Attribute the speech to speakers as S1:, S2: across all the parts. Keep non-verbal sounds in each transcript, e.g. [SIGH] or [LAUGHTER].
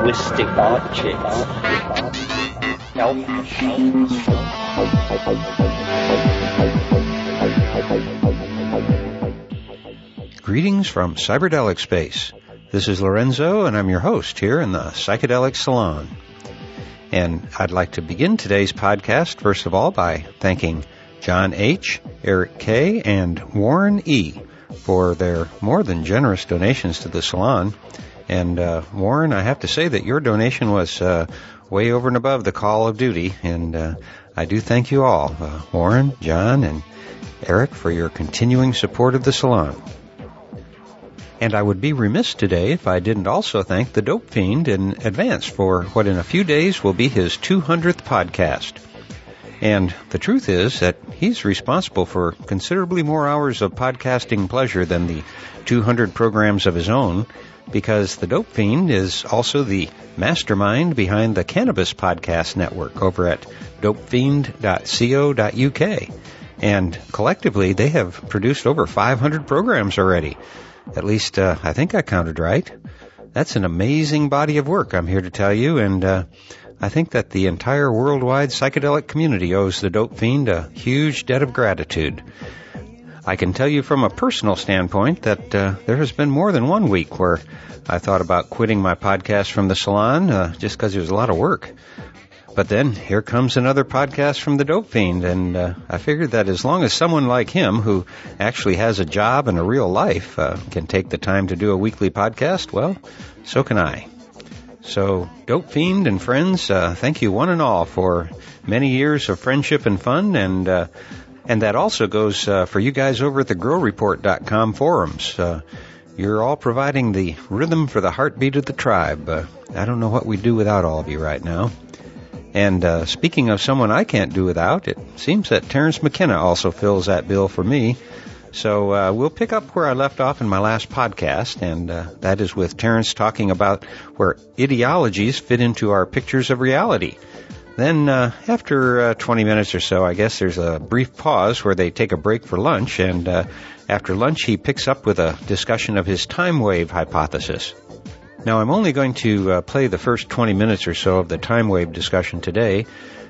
S1: linguistic.
S2: Greetings from Cyberdelic Space. This is Lorenzo, and I'm your host here in the Psychedelic Salon. And I'd like to begin today's podcast, first of all, by thanking John H., Eric K., and Warren E. for their more than generous donations to the salon. And uh, Warren, I have to say that your donation was uh, way over and above the call of duty, and uh, I do thank you all, uh, Warren, John, and Eric, for your continuing support of the salon. And I would be remiss today if I didn't also thank the Dope Fiend in advance for what in a few days will be his 200th podcast. And the truth is that he's responsible for considerably more hours of podcasting pleasure than the 200 programs of his own, because the Dope Fiend is also the mastermind behind the Cannabis Podcast Network over at dopefiend.co.uk. And collectively, they have produced over 500 programs already. At least, uh, I think I counted right. That's an amazing body of work, I'm here to tell you, and uh, I think that the entire worldwide psychedelic community owes the Dope Fiend a huge debt of gratitude. I can tell you from a personal standpoint that uh, there has been more than one week where I thought about quitting my podcast from the salon uh, just because it was a lot of work. But then here comes another podcast from the Dope Fiend, and uh, I figured that as long as someone like him, who actually has a job and a real life, uh, can take the time to do a weekly podcast, well, so can I. So, Dope Fiend and friends, uh, thank you one and all for many years of friendship and fun, and uh, and that also goes uh, for you guys over at the GrowReport.com forums. Uh, you're all providing the rhythm for the heartbeat of the tribe. Uh, I don't know what we'd do without all of you right now. And uh, speaking of someone I can't do without, it seems that Terence McKenna also fills that bill for me. So uh, we'll pick up where I left off in my last podcast, and uh, that is with Terence talking about where ideologies fit into our pictures of reality. Then, uh, after uh, 20 minutes or so, I guess there's a brief pause where they take a break for lunch, and uh, after lunch, he picks up with a discussion of his time wave hypothesis. Now, I'm only going to uh, play the first 20 minutes or so of the time wave discussion today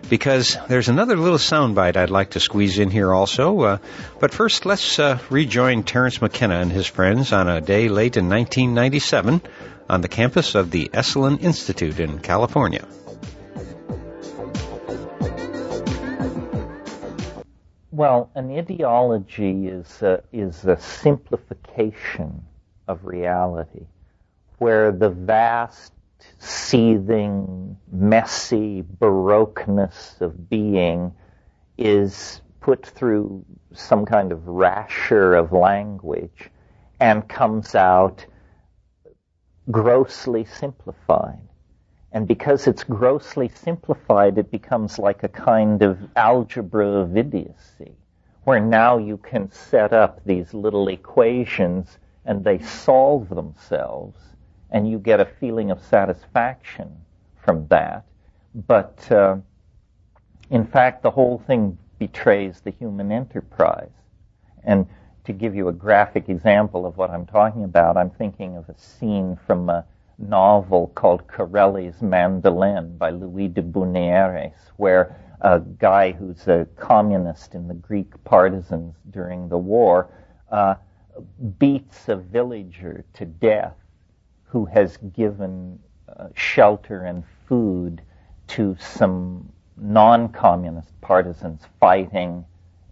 S2: because there's another little soundbite I'd like to squeeze in here also. Uh, but first, let's uh, rejoin Terence McKenna and his friends on a day late in 1997 on the campus of the Esalen Institute in California.
S3: Well, an ideology is a, is a simplification of reality, where the vast seething, messy baroqueness of being is put through some kind of rasher of language and comes out grossly simplified. And because it's grossly simplified, it becomes like a kind of algebra of idiocy, where now you can set up these little equations and they solve themselves and you get a feeling of satisfaction from that. But uh, in fact, the whole thing betrays the human enterprise. And to give you a graphic example of what I'm talking about, I'm thinking of a scene from a novel called Corelli's Mandolin by Louis de Bernières, where a guy who's a communist in the Greek partisans during the war uh, beats a villager to death who has given uh, shelter and food to some non-communist partisans fighting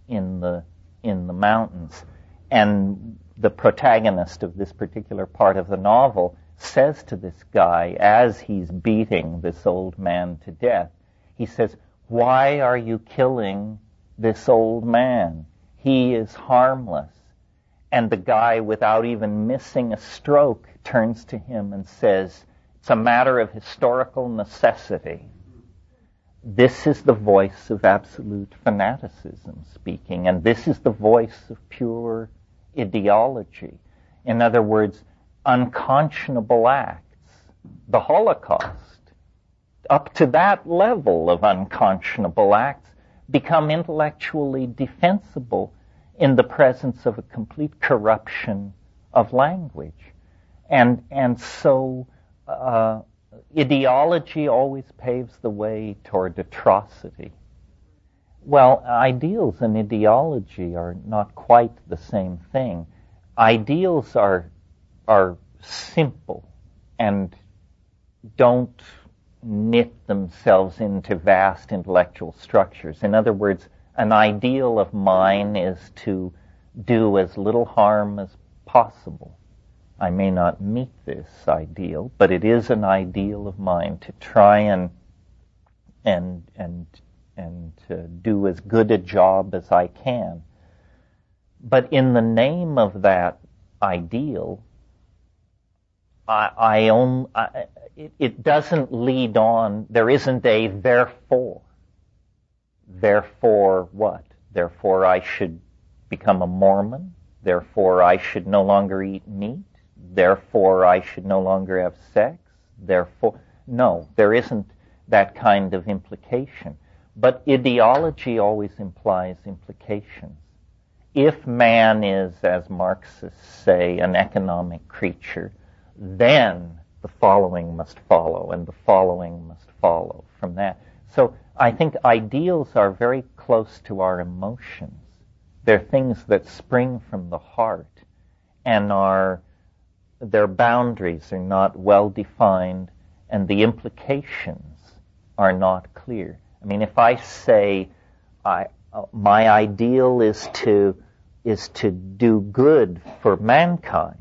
S3: in the in the mountains. And the protagonist of this particular part of the novel says to this guy as he's beating this old man to death, he says, "Why are you killing this old man? He is harmless." And the guy, without even missing a stroke, turns to him and says, It's a matter of historical necessity. This is the voice of absolute fanaticism speaking, and this is the voice of pure ideology. In other words, unconscionable acts. The Holocaust, up to that level of unconscionable acts, become intellectually defensible in the presence of a complete corruption of language. And, and so, uh, ideology always paves the way toward atrocity. Well, ideals and ideology are not quite the same thing. Ideals are are simple and don't knit themselves into vast intellectual structures. In other words, an ideal of mine is to do as little harm as possible. I may not meet this ideal, but it is an ideal of mine to try and and and and to do as good a job as I can. But in the name of that ideal, I, I own, I, it, it doesn't lead on, there isn't a therefore. Therefore what? Therefore I should become a Mormon. Therefore I should no longer eat meat. Therefore I should no longer have sex. Therefore, no, there isn't that kind of implication. But ideology always implies implications. If man is, as Marxists say, an economic creature, then the following must follow, and the following must follow from that. So I think ideals are very close to our emotions. They're things that spring from the heart and are, their boundaries are not well defined and the implications are not clear. I mean, if I say, I, uh, my ideal is to, is to do good for mankind,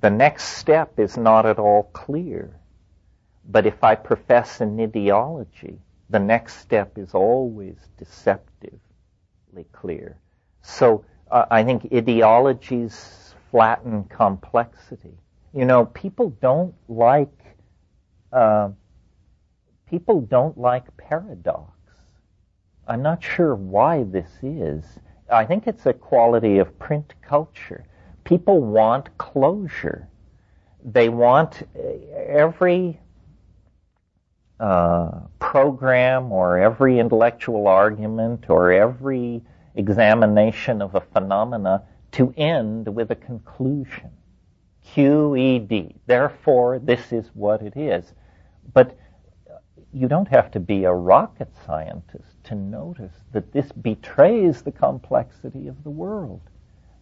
S3: the next step is not at all clear. But if I profess an ideology, the next step is always deceptively clear. So uh, I think ideologies flatten complexity. You know, people don't like uh, people don't like paradox. I'm not sure why this is. I think it's a quality of print culture people want closure. They want every uh, program or every intellectual argument or every examination of a phenomena to end with a conclusion. QED. Therefore, this is what it is. But you don't have to be a rocket scientist to notice that this betrays the complexity of the world.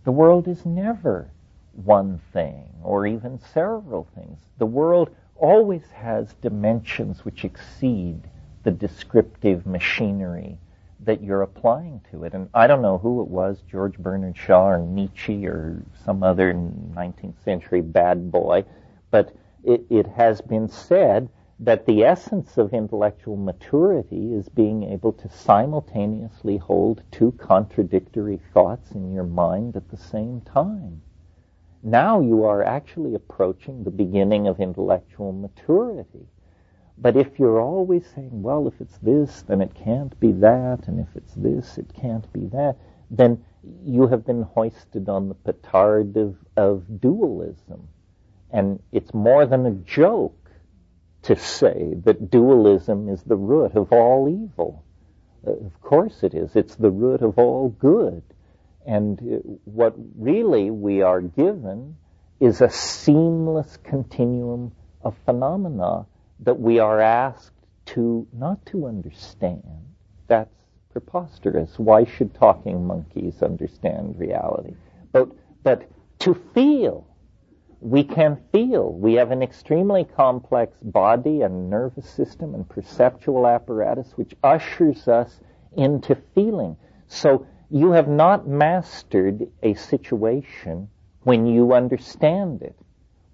S3: The world is never one thing or even several things. The world always has dimensions which exceed the descriptive machinery that you're applying to it. And I don't know who it was, George Bernard Shaw or Nietzsche or some other 19th century bad boy, but it, it has been said that the essence of intellectual maturity is being able to simultaneously hold two contradictory thoughts in your mind at the same time. Now you are actually approaching the beginning of intellectual maturity. But if you're always saying, well, if it's this, then it can't be that, and if it's this, it can't be that, then you have been hoisted on the petard of, of dualism. And it's more than a joke to say that dualism is the root of all evil. Uh, of course it is. It's the root of all good. And uh, what really we are given is a seamless continuum of phenomena that we are asked to not to understand. That's preposterous. Why should talking monkeys understand reality? But, but to feel we can feel. We have an extremely complex body and nervous system and perceptual apparatus which ushers us into feeling. So you have not mastered a situation when you understand it.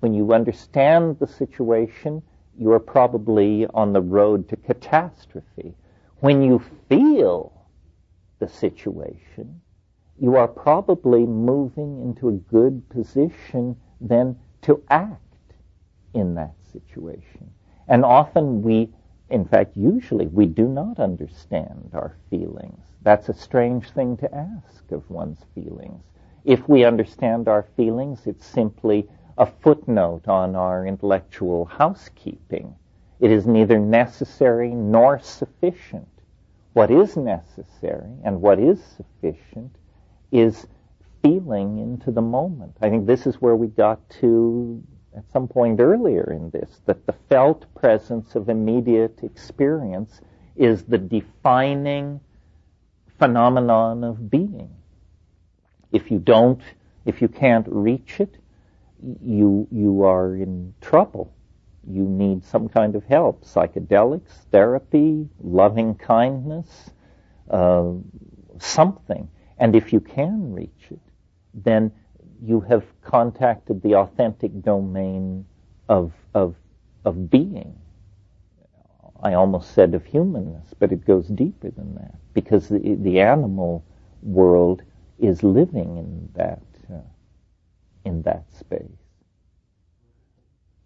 S3: When you understand the situation, you are probably on the road to catastrophe. When you feel the situation, you are probably moving into a good position then to act in that situation. And often we, in fact, usually we do not understand our feelings. That's a strange thing to ask of one's feelings. If we understand our feelings, it's simply a footnote on our intellectual housekeeping. It is neither necessary nor sufficient. What is necessary and what is sufficient is feeling into the moment. I think this is where we got to at some point earlier in this that the felt presence of immediate experience is the defining phenomenon of being. If you don't, if you can't reach it, you, you are in trouble. You need some kind of help, psychedelics, therapy, loving kindness, uh, something. And if you can reach it, then you have contacted the authentic domain of, of, of being. I almost said of humanness, but it goes deeper than that because the, the animal world is living in that uh, in that space.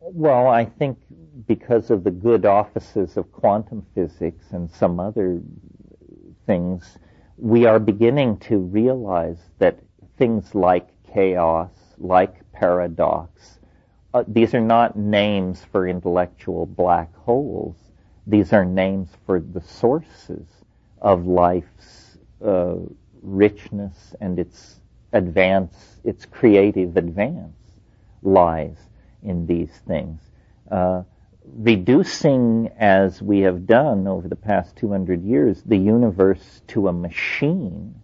S3: Well, I think because of the good offices of quantum physics and some other things, we are beginning to realize that things like chaos, like paradox, uh, these are not names for intellectual black holes. These are names for the sources of life's uh, richness and its advance, its creative advance lies in these things. Uh, reducing, as we have done over the past 200 years, the universe to a machine,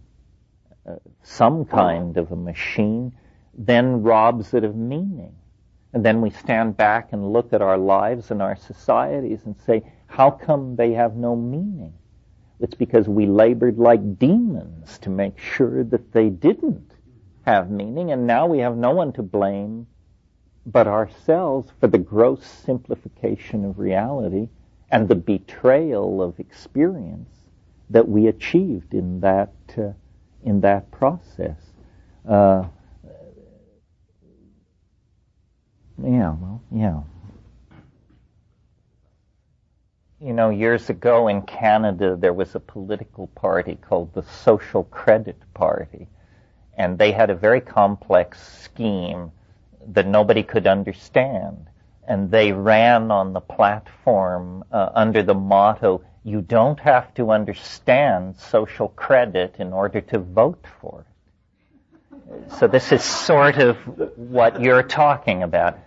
S3: uh, some kind of a machine, then robs it of meaning. And then we stand back and look at our lives and our societies and say, how come they have no meaning? It's because we labored like demons to make sure that they didn't have meaning, and now we have no one to blame but ourselves for the gross simplification of reality and the betrayal of experience that we achieved in that uh, in that process. Uh, yeah, well, yeah you know, years ago in Canada, there was a political party called the Social Credit Party, and they had a very complex scheme that nobody could understand. And they ran on the platform uh, under the motto, you don't have to understand social credit in order to vote for it. So this is sort of what you're talking about.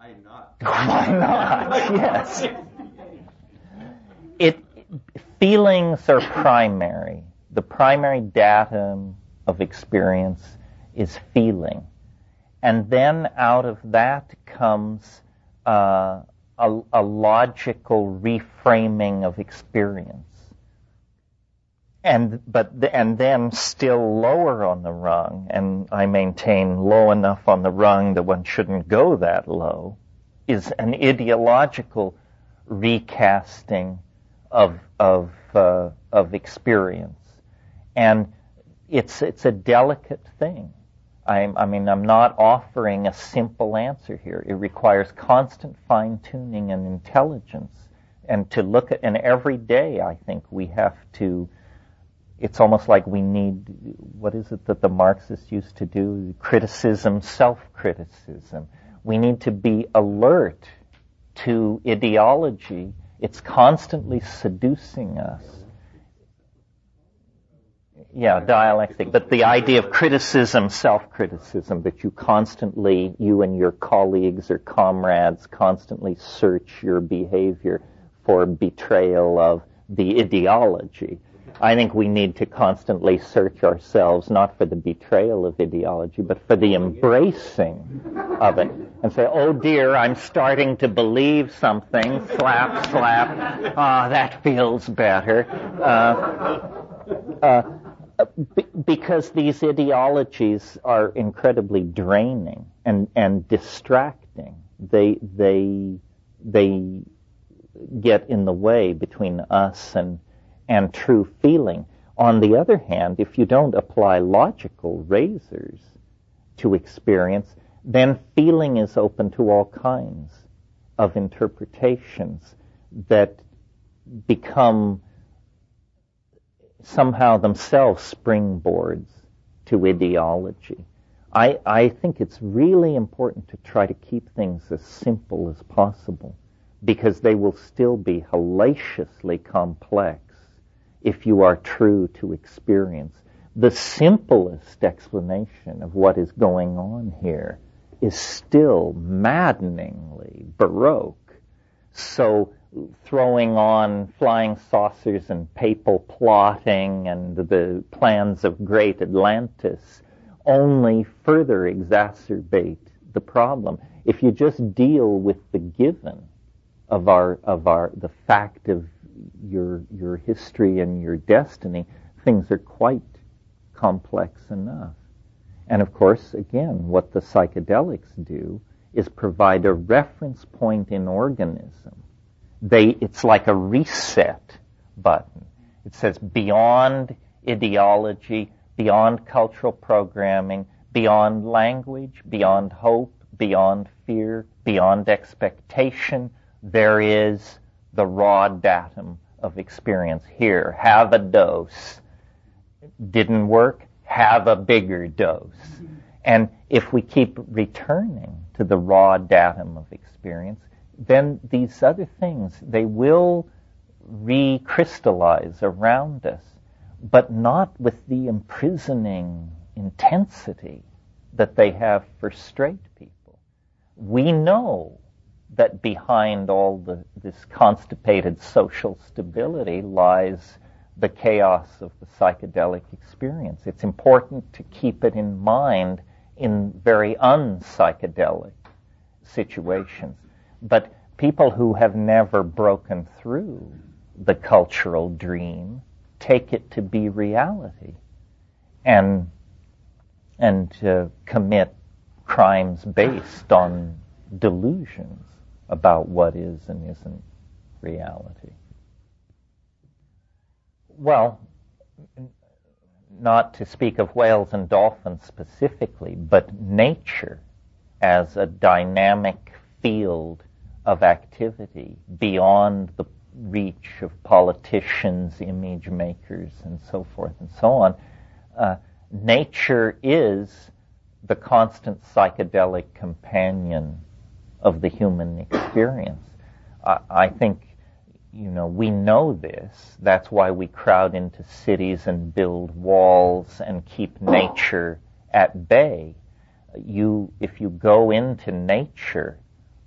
S3: Why not? yes. It feelings are primary. The primary datum of experience is feeling, and then out of that comes uh, a, a logical reframing of experience and but and then still lower on the rung, and I maintain low enough on the rung that one shouldn't go that low, is an ideological recasting of of uh, of experience, and it's it's a delicate thing. I'm, I mean, I'm not offering a simple answer here. It requires constant fine tuning and intelligence, and to look at. And every day, I think we have to. It's almost like we need. What is it that the Marxists used to do? Criticism, self-criticism we need to be alert to ideology. It's constantly seducing us. Yeah, dialectic. But the idea of criticism, self-criticism, that you constantly, you and your colleagues or comrades constantly search your behavior for betrayal of the ideology. I think we need to constantly search ourselves, not for the betrayal of ideology, but for the embracing of it. And say, oh dear, I'm starting to believe something. Slap, slap. Ah, oh, that feels better. Uh, uh, because these ideologies are incredibly draining and, and distracting. They, they, they get in the way between us and and true feeling. On the other hand, if you don't apply logical razors to experience, then feeling is open to all kinds of interpretations that become somehow themselves springboards to ideology. I, I think it's really important to try to keep things as simple as possible because they will still be hellaciously complex if you are true to experience. the simplest explanation of what is going on here is still maddeningly baroque. So throwing on flying saucers and papal plotting and the plans of great Atlantis only further exacerbate the problem. If you just deal with the given of our of our the fact of your your history and your destiny, things are quite complex enough. And of course, again, what the psychedelics do is provide a reference point in organism. They, it's like a reset button. It says beyond ideology, beyond cultural programming, beyond language, beyond hope, beyond fear, beyond expectation, there is the raw datum of experience here. Have a dose. Didn't work? Have a bigger dose. And if we keep returning to the raw datum of experience, then these other things, they will recrystallize around us, but not with the imprisoning intensity that they have for straight people. We know that behind all the, this constipated social stability lies the chaos of the psychedelic experience. It's important to keep it in mind in very unpsychedelic situations. But people who have never broken through the cultural dream take it to be reality and and uh, commit crimes based on delusions about what is and isn't reality. Well, not to speak of whales and dolphins specifically, but nature as a dynamic field of activity beyond the reach of politicians, image makers, and so forth and so on. Uh, nature is the constant psychedelic companion of the human experience. I, I think, you know, we know this. That's why we crowd into cities and build walls and keep nature at bay. You, if you go into nature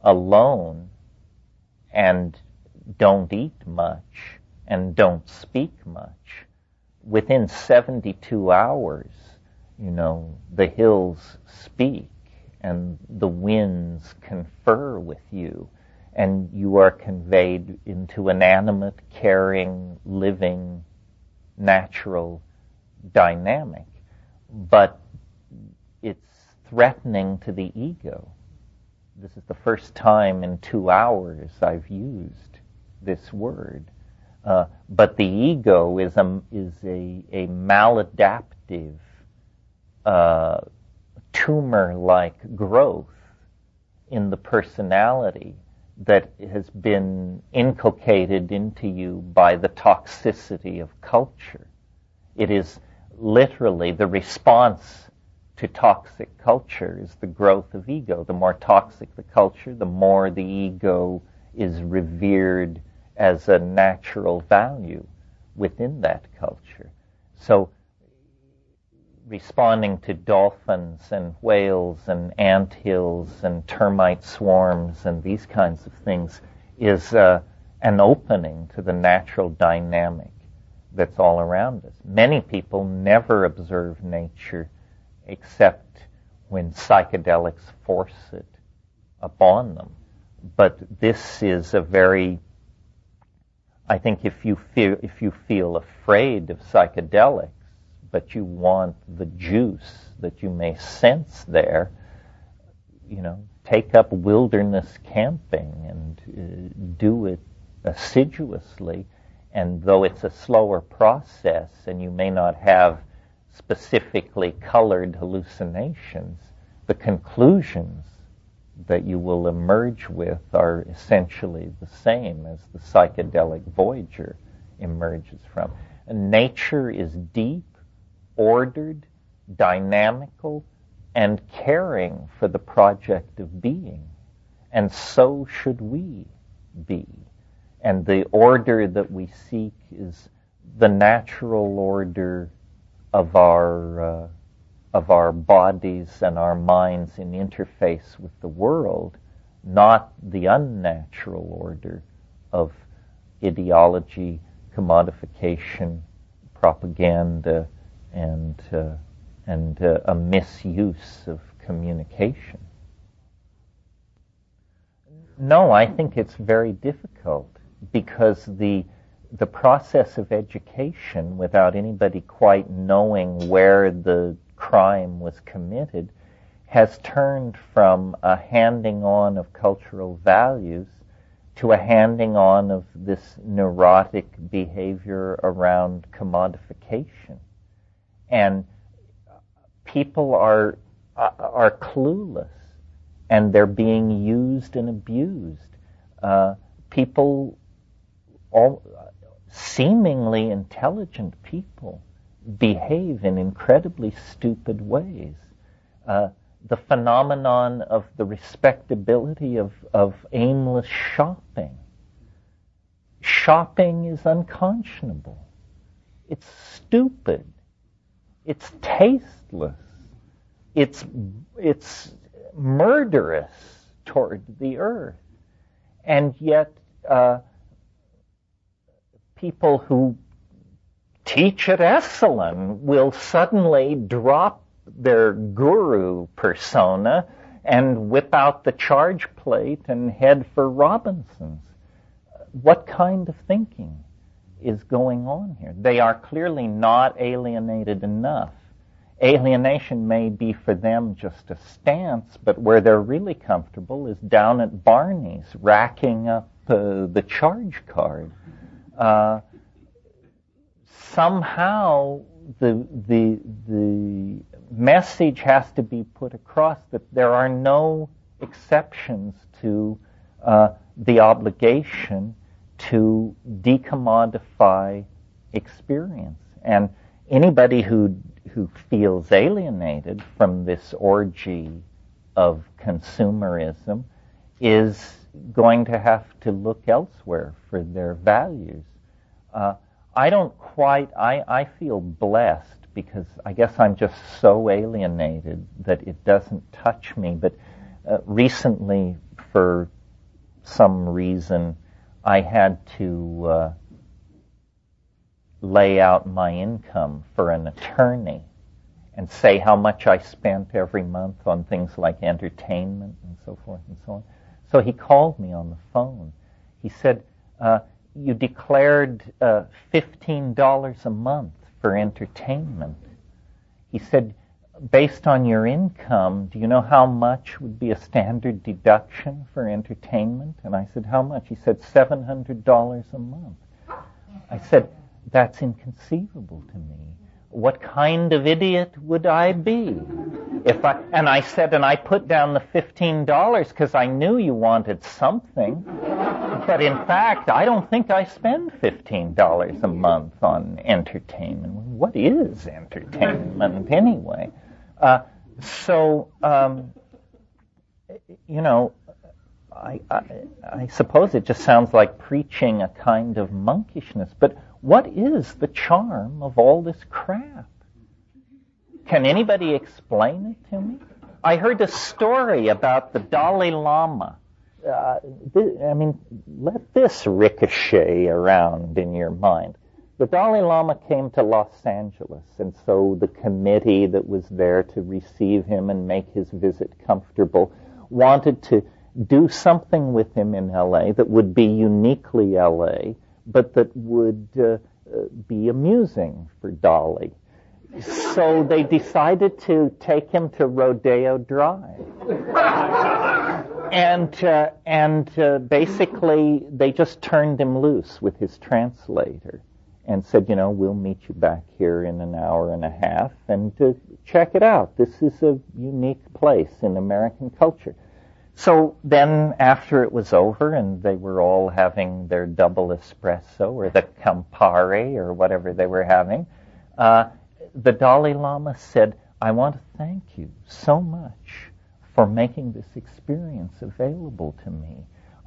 S3: alone and don't eat much and don't speak much, within 72 hours, you know, the hills speak and the winds confer with you, and you are conveyed into an animate, caring, living, natural dynamic. But it's threatening to the ego. This is the first time in two hours I've used this word. Uh, but the ego is a, is a, a maladaptive uh, tumor-like growth in the personality that has been inculcated into you by the toxicity of culture. It is literally the response to toxic culture is the growth of ego. The more toxic the culture, the more the ego is revered as a natural value within that culture. So responding to dolphins and whales and ant hills and termite swarms and these kinds of things is uh, an opening to the natural dynamic that's all around us. Many people never observe nature except when psychedelics force it upon them. But this is a very I think if you feel if you feel afraid of psychedelics, but you want the juice that you may sense there, you know, take up wilderness camping and uh, do it assiduously. And though it's a slower process and you may not have specifically colored hallucinations, the conclusions that you will emerge with are essentially the same as the psychedelic Voyager emerges from. And nature is deep ordered, dynamical, and caring for the project of being. And so should we be. And the order that we seek is the natural order of our uh, of our bodies and our minds in interface with the world, not the unnatural order of ideology, commodification, propaganda, and uh, and uh, a misuse of communication. No, I think it's very difficult because the the process of education without anybody quite knowing where the crime was committed has turned from a handing on of cultural values to a handing on of this neurotic behavior around commodification. And people are, are clueless and they're being used and abused. Uh, people, all, seemingly intelligent people, behave in incredibly stupid ways. Uh, the phenomenon of the respectability of, of aimless shopping. Shopping is unconscionable. It's stupid. It's tasteless. It's, it's murderous toward the earth. And yet, uh, people who teach at Esalen will suddenly drop their guru persona and whip out the charge plate and head for Robinson's. What kind of thinking is going on here? They are clearly not alienated enough. Alienation may be for them just a stance, but where they're really comfortable is down at Barney's, racking up uh, the charge card. Uh, somehow the the the message has to be put across that there are no exceptions to uh, the obligation to decommodify experience. And anybody who who feels alienated from this orgy of consumerism is going to have to look elsewhere for their values. Uh, I don't quite, I, I feel blessed because I guess I'm just so alienated that it doesn't touch me. But uh, recently, for some reason, I had to uh, lay out my income for an attorney and say how much I spent every month on things like entertainment and so forth and so on. So he called me on the phone. He said, uh, you declared uh, $15 a month for entertainment. He said, based on your income, do you know how much would be a standard deduction for entertainment? And I said, how much? He said, $700 a month. I said, that's inconceivable to me what kind of idiot would I be? If I, and I said, and I put down the $15 because I knew you wanted something. But in fact, I don't think I spend $15 a month on entertainment. What is entertainment anyway? Uh, so, um, you know, I, I, suppose it just sounds like preaching a kind of monkishness, but what is the charm of all this crap? Can anybody explain it to me? I heard a story about the Dalai Lama. Uh, th- I mean, let this ricochet around in your mind. The Dalai Lama came to Los Angeles, and so the committee that was there to receive him and make his visit comfortable wanted to do something with him in LA that would be uniquely LA but that would uh, uh, be amusing for Dolly. So they decided to take him to Rodeo Drive. and uh, and uh, basically they just turned him loose with his translator and said, you know, we'll meet you back here in an hour and a half and to check it out. This is a unique place in American culture. So then, after it was over and they were all having their double espresso or the Campari or whatever they were having, uh, the Dalai Lama said, I want to thank you so much for making this experience available to me.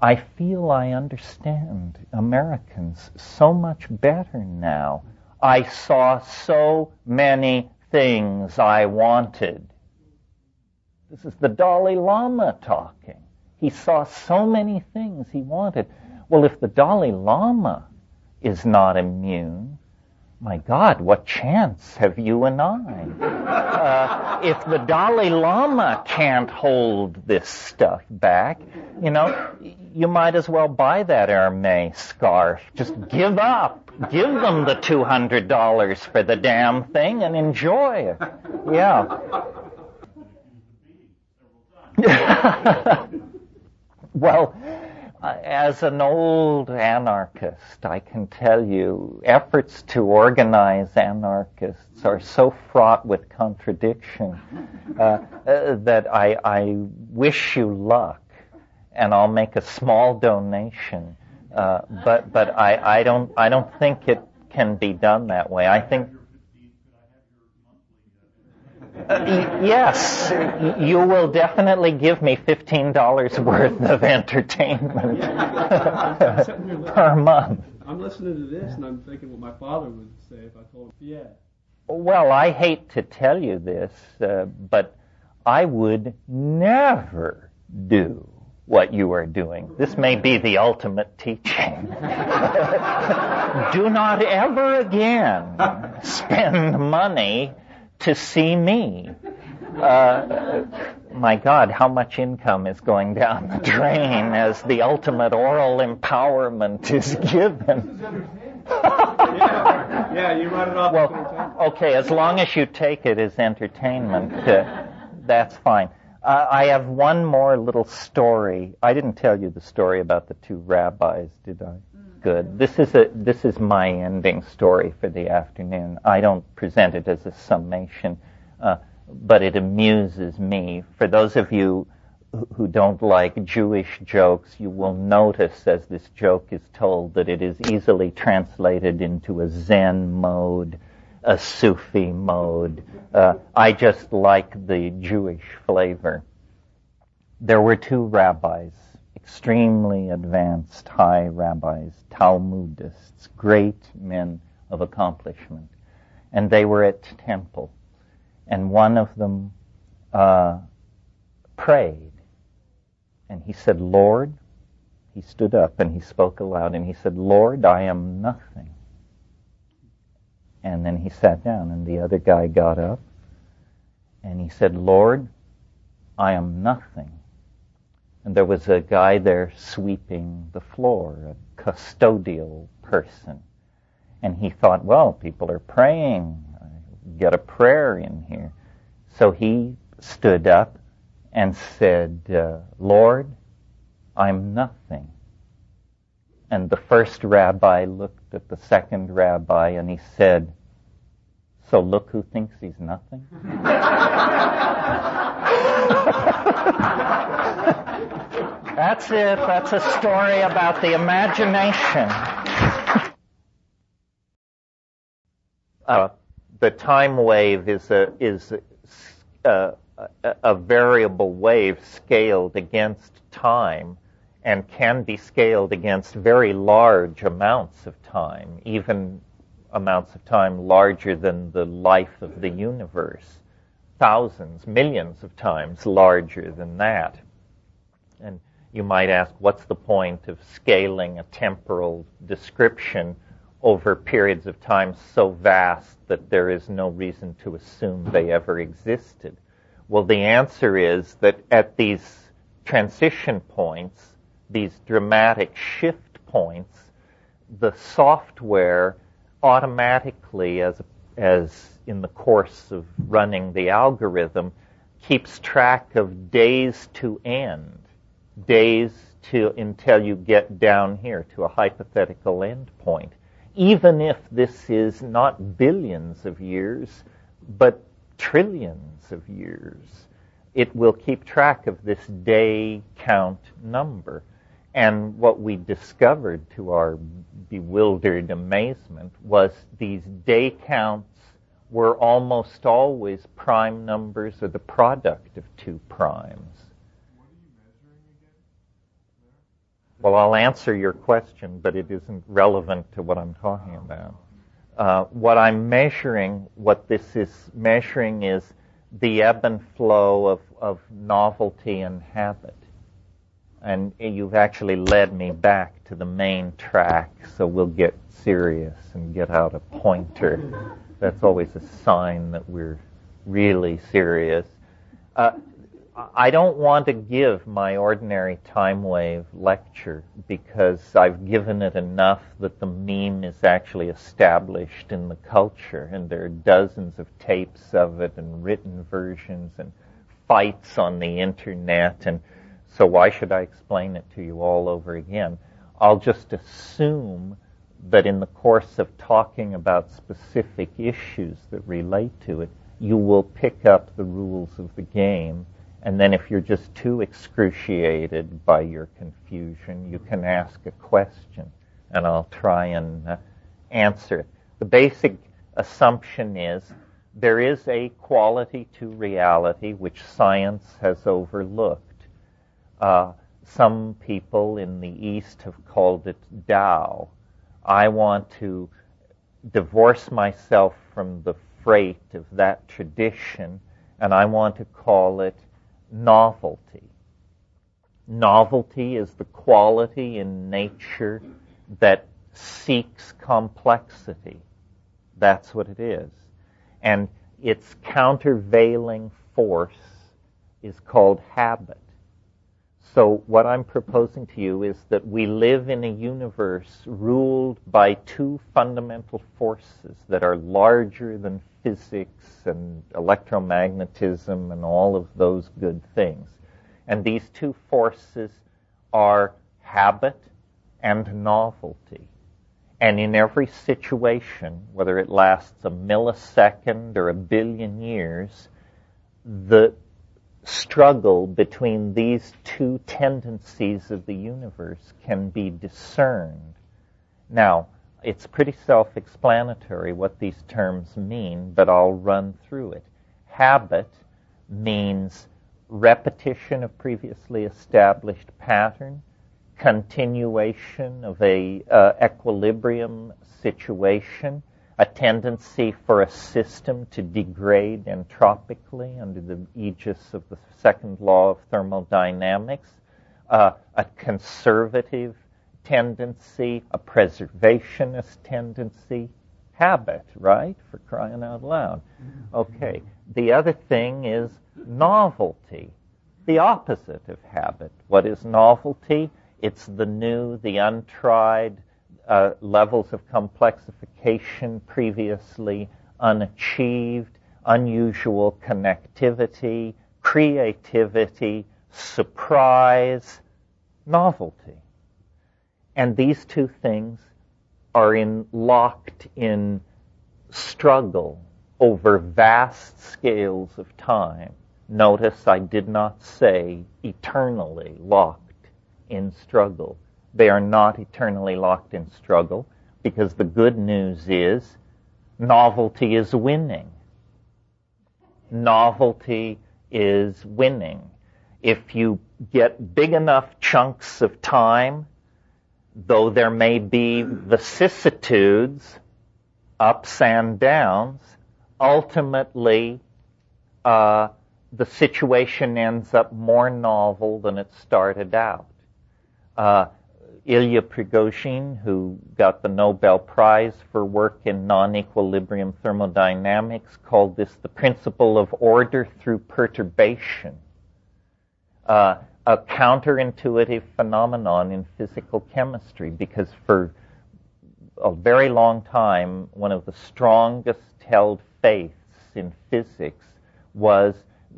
S3: I feel I understand Americans so much better now. I saw so many things I wanted. This is the Dalai Lama talking. He saw so many things he wanted. Well, if the Dalai Lama is not immune, my God, what chance have you and I? Uh, if the Dalai Lama can't hold this stuff back, you know, you might as well buy that Hermes scarf. Just give up. Give them the $200 for the damn thing and enjoy it. Yeah. [LAUGHS] well, as an old anarchist, I can tell you, efforts to organize anarchists are so fraught with contradiction uh, uh, that I, I, wish you luck, and I'll make a small donation. Uh, but but I, I don't I don't think it can be done that way. I think yes, you will definitely give me $15 worth of entertainment [LAUGHS] per month.
S4: I'm listening to this and I'm thinking what my father would say if I told him, yeah.
S3: Well, I hate to tell you this, uh, but I would never do what you are doing. This may be the ultimate teaching. [LAUGHS] do not ever again spend money to see me. Uh, my God, how much income is going down the drain as the ultimate oral empowerment is given?
S4: yeah, [LAUGHS] yeah, you run it off.
S3: Well, okay, as long as you take it as entertainment, uh, that's fine. Uh, I have one more little story. I didn't tell you the story about the two rabbis, did I? Good. This is a this is my ending story for the afternoon. I don't present it as a summation, uh, but it amuses me. For those of you who don't like Jewish jokes, you will notice as this joke is told that it is easily translated into a Zen mode, a Sufi mode. Uh, I just like the Jewish flavor. There were two rabbis extremely advanced high rabbis, Talmudists, great men of accomplishment. And they were at temple. And one of them uh, prayed. And he said, Lord, he stood up and he spoke aloud and he said, Lord, I am nothing. And then he sat down and the other guy got up and he said, Lord, I am nothing. And there was a guy there sweeping the floor, a custodial person. And he thought, well, people are praying. Get a prayer in here. So he stood up and said, uh, Lord, I'm nothing. And the first rabbi looked at the second rabbi and he said, so look who thinks he's nothing. [LAUGHS] [LAUGHS] That's it. That's a story about the imagination. [LAUGHS] Uh, the time wave is a is a, a, a variable wave scaled against time and can be scaled against very large amounts of time, even amounts of time larger than the life of the universe, thousands, millions of times larger than that. And you might ask, what's the point of scaling a temporal description over periods of time so vast that there is no reason to assume they ever existed? Well, the answer is that at these transition points, these dramatic shift points, the software automatically, as, as in the course of running the algorithm, keeps track of days to end days to, until you get down here to a hypothetical endpoint. Even if this is not billions of years, but trillions of years, it will keep track of this day count number. And what we discovered to our bewildered amazement was these day counts were almost always prime numbers or the product of two primes. Well, I'll answer your question, but it isn't relevant to what I'm talking about. Uh, what I'm measuring, what this is measuring is the ebb and flow of, of novelty and habit. And you've actually led me back to the main track, so we'll get serious and get out a pointer. That's always a sign that we're really serious. Uh, I don't want to give my ordinary time wave lecture because I've given it enough that the meme is actually established in the culture and there are dozens of tapes of it and written versions and fights on the internet and so why should I explain it to you all over again? I'll just assume that in the course of talking about specific issues that relate to it, you will pick up the rules of the game and then if you're just too excruciated by your confusion, you can ask a question and I'll try and uh, answer it. The basic assumption is there is a quality to reality which science has overlooked. Uh, some people in the East have called it Tao. I want to divorce myself from the freight of that tradition and I want to call it novelty. Novelty is the quality in nature that seeks complexity. That's what it is. And its countervailing force is called habit. So what I'm proposing to you is that we live in a universe ruled by two fundamental forces that are larger than physics and electromagnetism and all of those good things. And these two forces are habit and novelty. And in every situation, whether it lasts a millisecond or a billion years, the struggle between these two tendencies of the universe can be discerned. Now, it's pretty self-explanatory what these terms mean, but I'll run through it. Habit means repetition of previously established pattern, continuation of a uh, equilibrium situation, a tendency for a system to degrade entropically under the aegis of the second law of thermodynamics, uh, a conservative tendency, a preservationist tendency, habit, right? For crying out loud. Okay. The other thing is novelty, the opposite of habit. What is novelty? It's the new, the untried uh, levels of complexification previously unachieved, unusual connectivity, creativity, surprise, novelty. And these two things are in, locked in struggle over vast scales of time. Notice I did not say eternally locked in struggle. They are not eternally locked in struggle because the good news is novelty is winning. Novelty is winning. If you get big enough chunks of time though there may be vicissitudes, ups and downs, ultimately uh, the situation ends up more novel than it started out. Uh, Ilya Prigogine, who got the Nobel Prize for work in non-equilibrium thermodynamics, called this the principle of order through perturbation. Uh, a counterintuitive phenomenon in physical chemistry because for a very long time, one of the strongest held faiths in physics was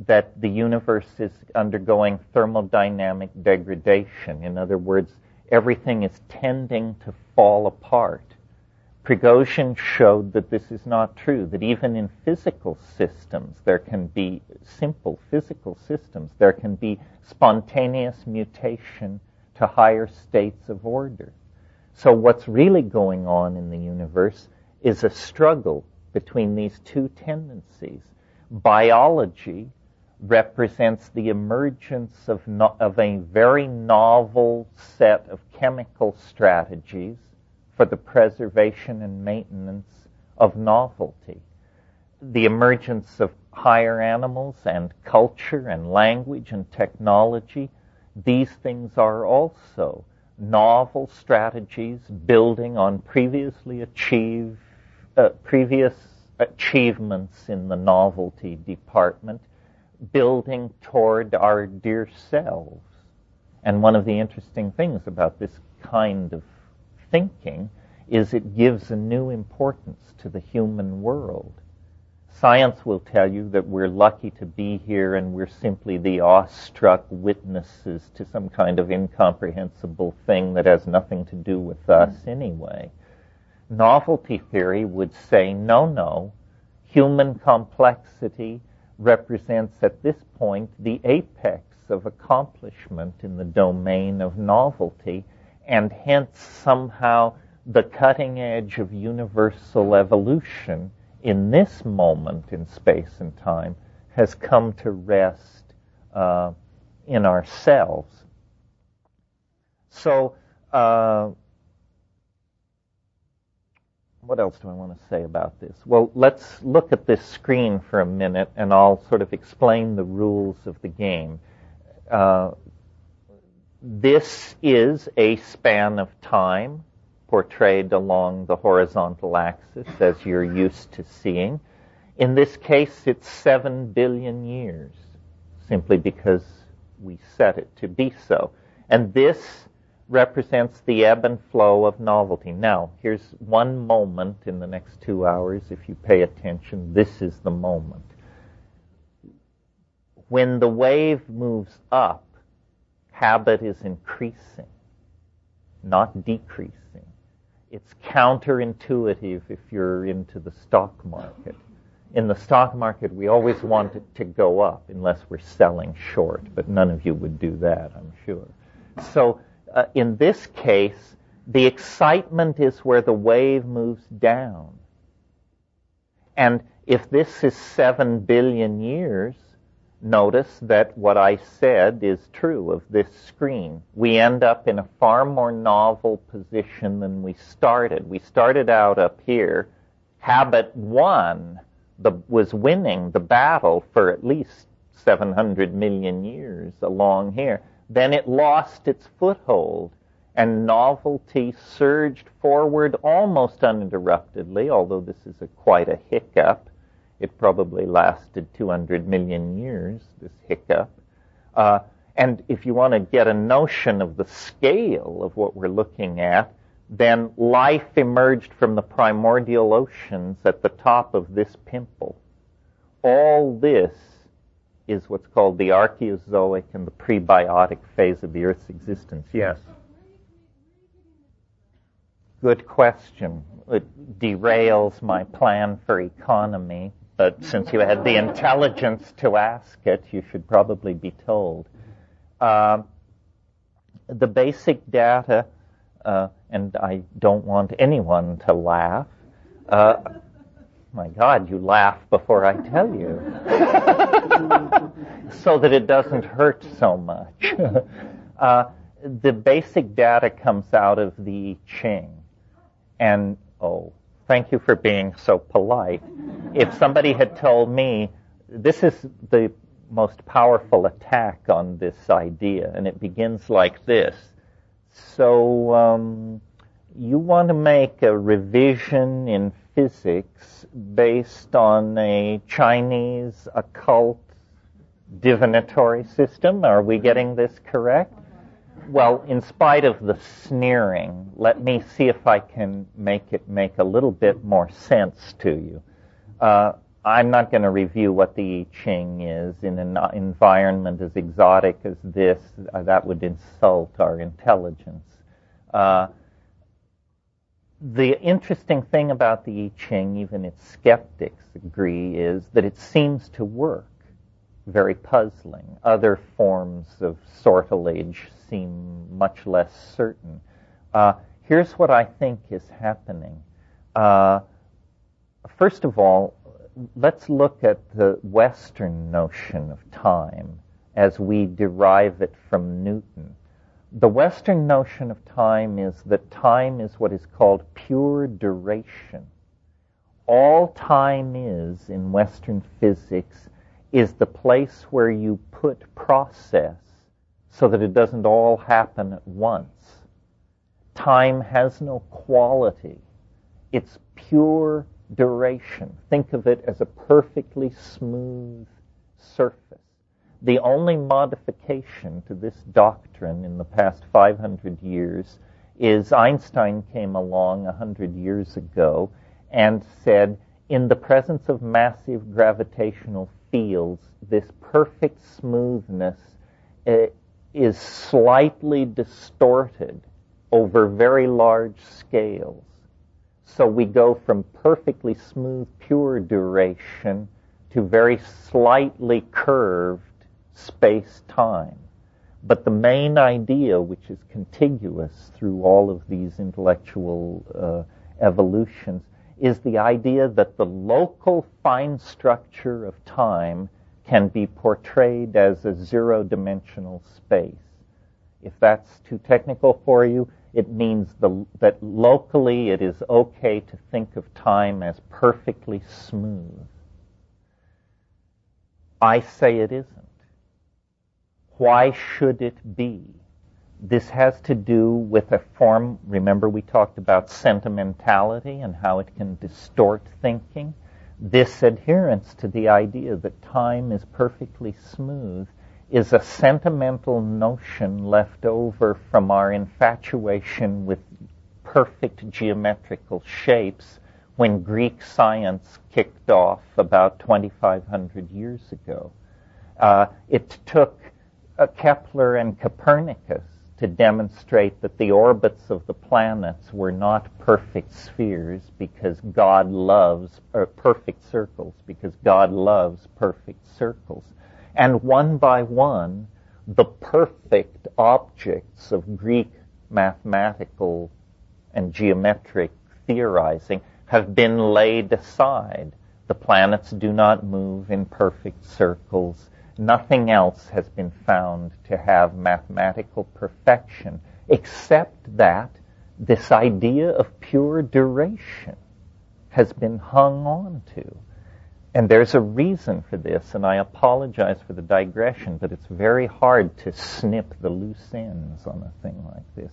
S3: that the universe is undergoing thermodynamic degradation. In other words, everything is tending to fall apart. Prigogine showed that this is not true, that even in physical systems, there can be simple physical systems, there can be spontaneous mutation to higher states of order. So what's really going on in the universe is a struggle between these two tendencies. Biology represents the emergence of, no, of a very novel set of chemical strategies for the preservation and maintenance of novelty. The emergence of higher animals and culture and language and technology, these things are also novel strategies building on previously achieved, uh, previous achievements in the novelty department, building toward our dear selves. And one of the interesting things about this kind of thinking is it gives a new importance to the human world. Science will tell you that we're lucky to be here and we're simply the awestruck witnesses to some kind of incomprehensible thing that has nothing to do with us anyway. Novelty theory would say, no, no, human complexity represents at this point the apex of accomplishment in the domain of novelty and hence somehow the cutting edge of universal evolution in this moment in space and time has come to rest uh, in ourselves. So, uh, what else do I want to say about this? Well, let's look at this screen for a minute and I'll sort of explain the rules of the game. Uh, this is a span of time portrayed along the horizontal axis as you're used to seeing. In this case, it's seven billion years, simply because we set it to be so. And this represents the ebb and flow of novelty. Now, here's one moment in the next two hours. If you pay attention, this is the moment. When the wave moves up, habit is increasing, not decreasing. It's counterintuitive if you're into the stock market. In the stock market, we always want it to go up unless we're selling short, but none of you would do that, I'm sure. So, uh, in this case, the excitement is where the wave moves down. And if this is seven billion years, notice that what I said is true of this screen. We end up in a far more novel position than we started. We started out up here. Habit one the, was winning the battle for at least 700 million years along here. Then it lost its foothold and novelty surged forward almost uninterruptedly, although this is a, quite a hiccup it probably lasted 200 million years, this hiccup. Uh, and if you want to get a notion of the scale of what we're looking at, then life emerged from the primordial oceans at the top of this pimple. All this is what's called the Archaeozoic and the prebiotic phase of the Earth's existence. Yes. Good question. It derails my plan for economy, but since you had the intelligence to ask it, you should probably be told. Uh, the basic data, uh, and I don't want anyone to laugh. Uh, my God, you laugh before I tell you, [LAUGHS] [LAUGHS] so that it doesn't hurt so much. [LAUGHS] Uh, the basic data comes out of the Ching, and oh, Thank you for being so polite. If somebody had told me this is the most powerful attack on this idea, and it begins like this. So, um, you want to make a revision in physics based on a Chinese occult divinatory system? Are we getting this correct? well, in spite of the sneering, let me see if I can make it make a little bit more sense to you. Uh, I'm not going to review what the I Ching is in an environment as exotic as this. Uh, that would insult our intelligence. Uh, the interesting thing about the I Ching, even its skeptics agree, is that it seems to work. Very puzzling. Other forms of sortilege seem much less certain. Uh, here's what I think is happening. Uh, first of all, let's look at the Western notion of time as we derive it from Newton. The Western notion of time is that time is what is called pure duration. all time is in Western physics is the place where you put process so that it doesn't all happen at once. Time has no quality. It's pure duration. Think of it as a perfectly smooth surface. The only modification to this doctrine in the past 500 years is Einstein came along 100 years ago and said, in the presence of massive gravitational fields, this perfect smoothness uh, is slightly distorted over very large scales. So we go from perfectly smooth, pure duration to very slightly curved space-time. But the main idea, which is contiguous through all of these intellectual uh, evolutions, is the idea that the local fine structure of time can be portrayed as a zero-dimensional space. If that's too technical for you, it means the, that locally it is okay to think of time as perfectly smooth. I say it isn't. Why should it be? This has to do with a form, remember we talked about sentimentality and how it can distort thinking. This adherence to the idea that time is perfectly smooth is a sentimental notion left over from our infatuation with perfect geometrical shapes when Greek science kicked off about 2,500 years ago. Uh, it took Kepler and Copernicus to demonstrate that the orbits of the planets were not perfect spheres because God loves, perfect circles because God loves perfect circles. And one by one, the perfect objects of Greek mathematical and geometric theorizing have been laid aside. The planets do not move in perfect circles. Nothing else has been found to have mathematical perfection except that this idea of pure duration has been hung on to. And there's a reason for this, and I apologize for the digression, but it's very hard to snip the loose ends on a thing like this.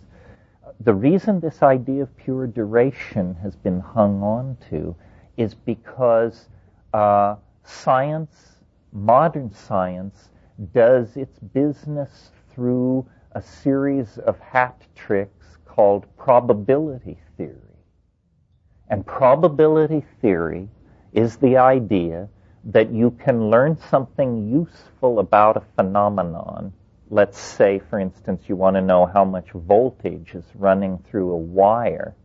S3: The reason this idea of pure duration has been hung on to is because uh, science, modern science, does its business through a series of hat tricks called probability theory. And probability theory is the idea that you can learn something useful about a phenomenon. Let's say, for instance, you want to know how much voltage is running through a wire.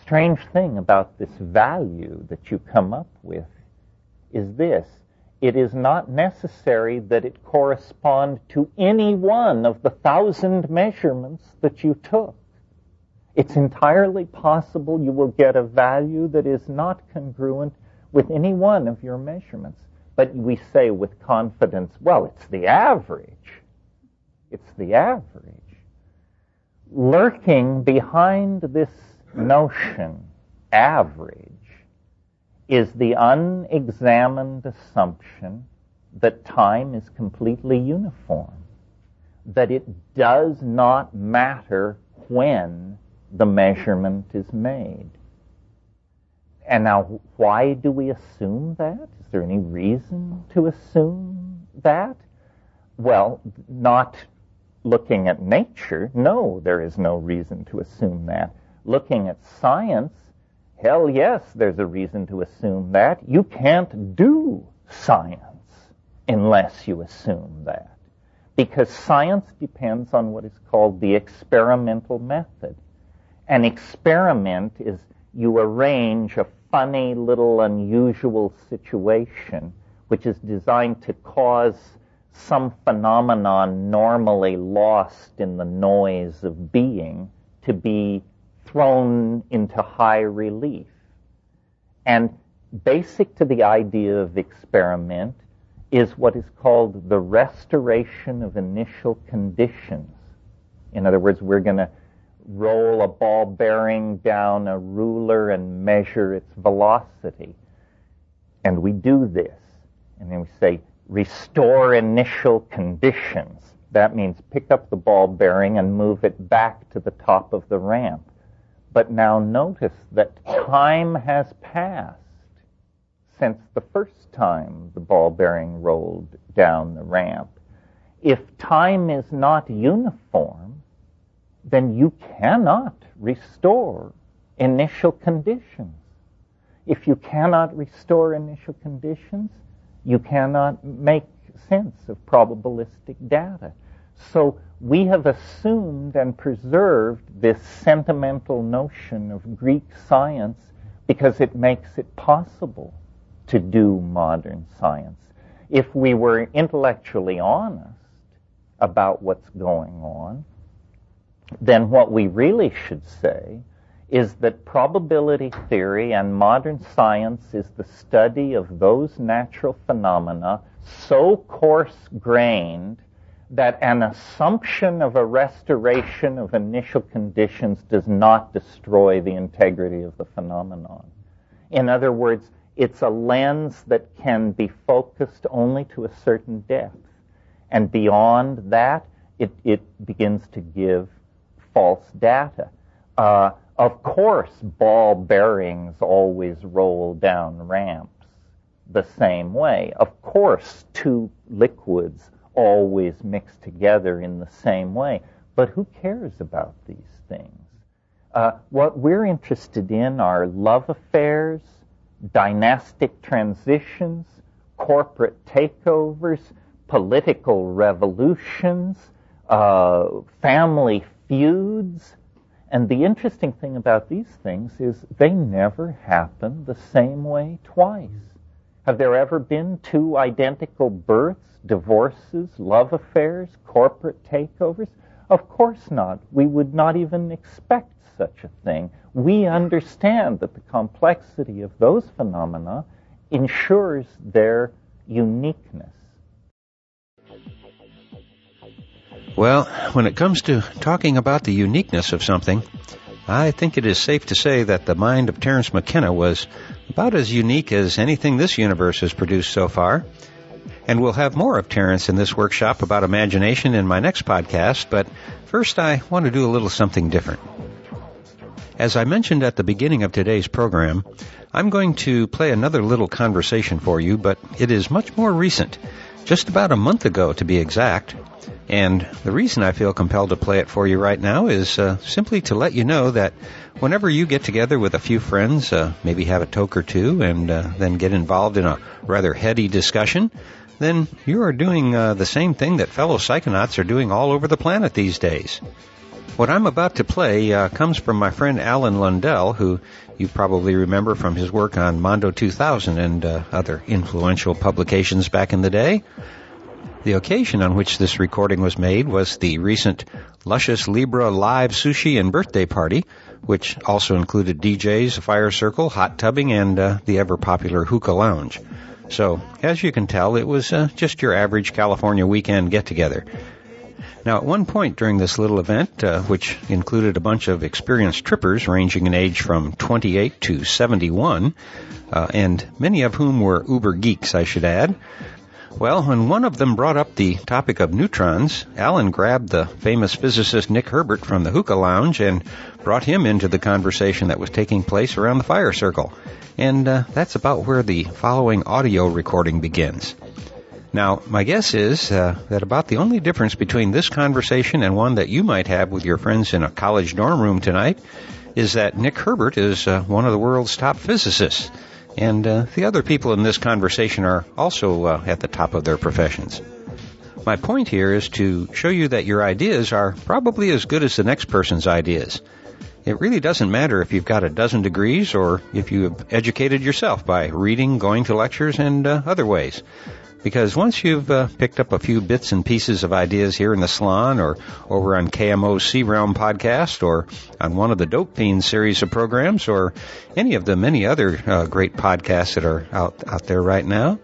S3: Strange thing about this value that you come up with is this. It is not necessary that it correspond to any one of the thousand measurements that you took. It's entirely possible you will get a value that is not congruent with any one of your measurements. But we say with confidence, well, it's the average. It's the average. Lurking behind this notion, average, is the unexamined assumption that time is completely uniform, that it does not matter when the measurement is made. And now, why do we assume that? Is there any reason to assume that? Well, not looking at nature. No, there is no reason to assume that. Looking at science, hell yes, there's a reason to assume that. You can't do science unless you assume that. Because science depends on what is called the experimental method. An experiment is you arrange a funny little unusual situation which is designed to cause some phenomenon normally lost in the noise of being to be thrown into high relief. And basic to the idea of experiment is what is called the restoration of initial conditions. In other words, we're going to roll a ball bearing down a ruler and measure its velocity. And we do this. And then we say, restore initial conditions. That means pick up the ball bearing and move it back to the top of the ramp. But now notice that time has passed since the first time the ball bearing rolled down the ramp. If time is not uniform, then you cannot restore initial conditions. If you cannot restore initial conditions, you cannot make sense of probabilistic data. So we have assumed and preserved this sentimental notion of Greek science because it makes it possible to do modern science. If we were intellectually honest about what's going on, then what we really should say is that probability theory and modern science is the study of those natural phenomena so coarse grained that an assumption of a restoration of initial conditions does not destroy the integrity of the phenomenon. In other words, it's a lens that can be focused only to a certain depth. And beyond that, it, it begins to give false data. Uh, of course, ball bearings always roll down ramps the same way. Of course, two liquids always mixed together in the same way. But who cares about these things? Uh, what we're interested in are love affairs, dynastic transitions, corporate takeovers, political revolutions, uh, family feuds. And the interesting thing about these things is they never happen the same way twice. Have there ever been two identical births, divorces, love affairs, corporate takeovers? Of course not. We would not even expect such a thing. We understand that the complexity of those phenomena ensures their uniqueness.
S2: Well, when it comes to talking about the uniqueness of something, I think it is safe to say that the mind of Terence McKenna was about as unique as anything this universe has produced so far. And we'll have more of Terence in this workshop about imagination in my next podcast, but first I want to do a little something different. As I mentioned at the beginning of today's program, I'm going to play another little conversation for you, but it is much more recent, just about a month ago to be exact. And the reason I feel compelled to play it for you right now is uh, simply to let you know that whenever you get together with a few friends, uh, maybe have a toke or two, and uh, then get involved in a rather heady discussion, then you are doing uh, the same thing that fellow psychonauts are doing all over the planet these days. What I'm about to play uh, comes from my friend Alan Lundell, who you probably remember from his work on Mondo 2000 and uh, other influential publications back in the day. The occasion on which this recording was made was the recent Luscious Libra live sushi and birthday party, which also included DJs, a fire circle, hot tubbing, and uh, the ever popular hookah lounge. So, as you can tell, it was uh, just your average California weekend get together. Now, at one point during this little event, uh, which included a bunch of experienced trippers ranging in age from 28 to 71, uh, and many of whom were uber geeks, I should add, well, when one of them brought up the topic of neutrons, Alan grabbed the famous physicist Nick Herbert from the hookah lounge and brought him into the conversation that was taking place around the fire circle. And uh, that's about where the following audio recording begins. Now, my guess is uh, that about the only difference between this conversation and one that you might have with your friends in a college dorm room tonight is that Nick Herbert is uh, one of the world's top physicists. And uh, the other people in this conversation are also uh, at the top of their professions. My point here is to show you that your ideas are probably as good as the next person's ideas. It really doesn't matter if you've got a dozen degrees or if you have educated yourself by reading, going to lectures, and uh, other ways. Because once you've uh, picked up a few bits and pieces of ideas here in the salon or over on KMO's C-Realm podcast or on one of the Dope Fiends series of programs or any of the many other uh, great podcasts that are out, out there right now,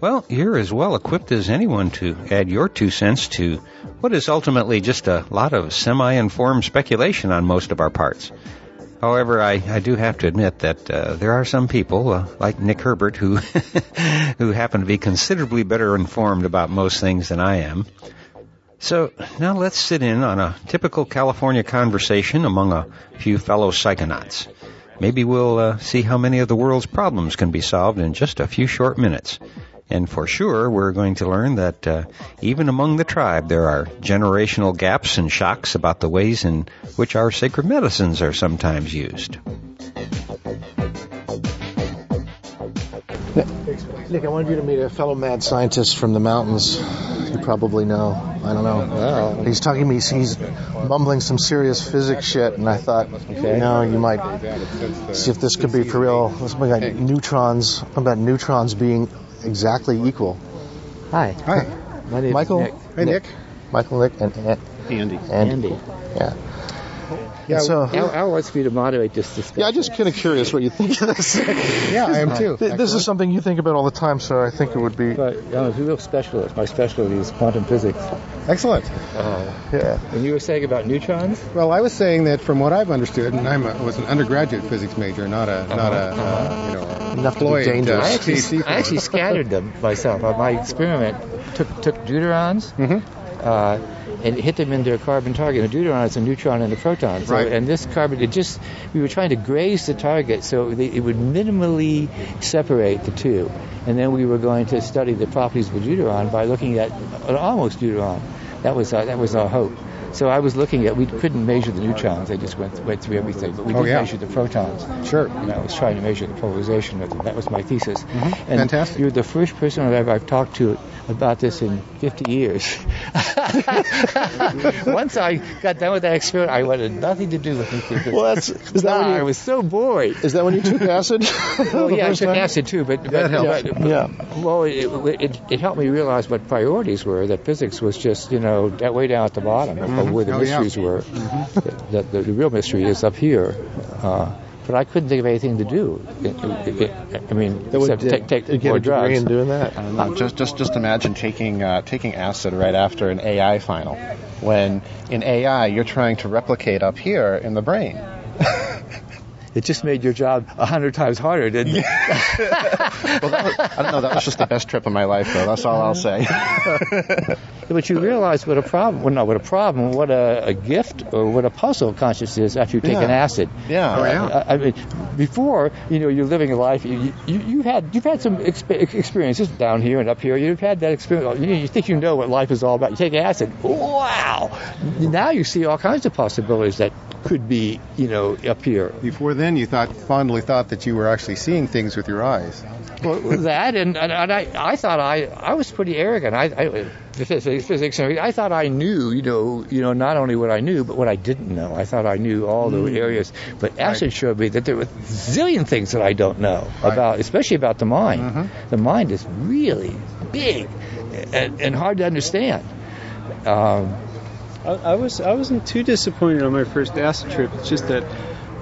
S2: Well, you're as well equipped as anyone to add your two cents to what is ultimately just a lot of semi-informed speculation on most of our parts. However, I, I do have to admit that uh, there are some people, uh, like Nick Herbert, who [LAUGHS] who happen to be considerably better informed about most things than I am. So now let's sit in on a typical California conversation among a few fellow psychonauts. Maybe we'll uh, see how many of the world's problems can be solved in just a few short minutes. And for sure, we're going to learn that uh, even among the tribe, there are generational gaps and shocks about the ways in which our sacred medicines are sometimes used.
S5: Nick, I wanted you to meet a fellow mad scientist from the mountains. You probably know. I don't know. He's talking to me. He's mumbling some serious physics shit, and I thought, okay. you know, you might see if this could be for real. Something like neutrons, about neutrons being exactly equal.
S6: Hi.
S5: Hi.
S6: My name
S5: Michael.
S6: is Nick.
S5: Hey, Nick. Michael, Nick, and, and
S4: Andy.
S5: Andy.
S6: Andy.
S5: Yeah.
S6: Yeah,
S5: so-
S6: Al, Al wants me to moderate this discussion.
S5: Yeah, I'm just kind of curious what you think of this. [LAUGHS]
S7: Yeah, I am too.
S5: Th- This is something you think about all the time, so I think it would be.
S6: But I'm a real specialist. My specialty is quantum physics.
S7: Excellent.
S5: Yeah.
S6: And you were saying about neutrons?
S7: Well, I was saying that from what I've understood, and I was an undergraduate physics major, not a not a uh, you know
S5: Enough to be
S7: employed,
S5: dangerous.
S7: uh,
S6: I actually, I actually [LAUGHS] scattered them myself. Uh, My experiment took took deuterons uh, and hit them into a carbon target. A deuteron is a neutron and a proton. So,
S7: Right.
S6: And this carbon, it just we were trying to graze the target so they, it would minimally separate the two. And then we were going to study the properties of a deuteron by looking at an almost deuteron. That was our, that was our hope. So I was looking at we couldn't measure the neutrons. They just went went through everything, but we
S7: Oh,
S6: did
S7: yeah.
S6: measure the protons.
S7: Sure.
S6: And I was trying to measure the polarization of them. That was my thesis. And
S7: Mm-hmm. Fantastic.
S6: You're the first person I've ever I've talked to about this in 50 years. [LAUGHS] Once I got done with that experiment, I wanted nothing to do with nuclear physics.
S5: Well, that's is that ah, when
S6: I was so bored.
S5: is that when you took acid? [LAUGHS]
S6: Well, yeah, I took
S5: time?
S6: acid too, but, but,
S7: That helps.
S6: but-
S5: Yeah.
S6: well, it, it, it helped me realize what priorities were. That physics was just, you know, that way down at the bottom of, of where the
S7: Oh, yeah.
S6: mysteries were. Mm-hmm. That the, the real mystery is up here. Uh, but I couldn't think of anything to do. I mean,
S5: That would
S6: except take, take
S5: get
S6: more
S5: a degree
S6: drugs.
S5: in doing that.
S8: Uh, just, just, just imagine taking uh, taking acid right after an AI final, when in AI you're trying to replicate up here in the brain.
S6: It just made your job a hundred times harder, didn't it? [LAUGHS]
S8: Well, that was, I don't know. That was just the best trip of my life, though. That's all I'll say. [LAUGHS]
S6: But you realize what a problem, well, not what a problem, what a, a gift or what a puzzle consciousness is after you take an acid.
S8: Yeah.
S7: Oh, yeah.
S6: I I mean, before you know you're living a life. You, you you had you've had some exp- experiences down here and up here. You've had that experience. You, you think you know what life is all about. You take acid. Wow! Now you see all kinds of possibilities that could be you know up here.
S7: Before then, you thought fondly thought that you were actually seeing things with your eyes.
S6: Well, that and, and, and I, I thought I, I was pretty arrogant. I, I physics. I thought I knew, you know, you know, not only what I knew, but what I didn't know. I thought I knew all the areas, but acid showed me that there were a zillion things that I don't know about, especially about the mind. The mind is really big and, and hard to understand. Um,
S4: I, I was I wasn't too disappointed on my first acid trip. It's just that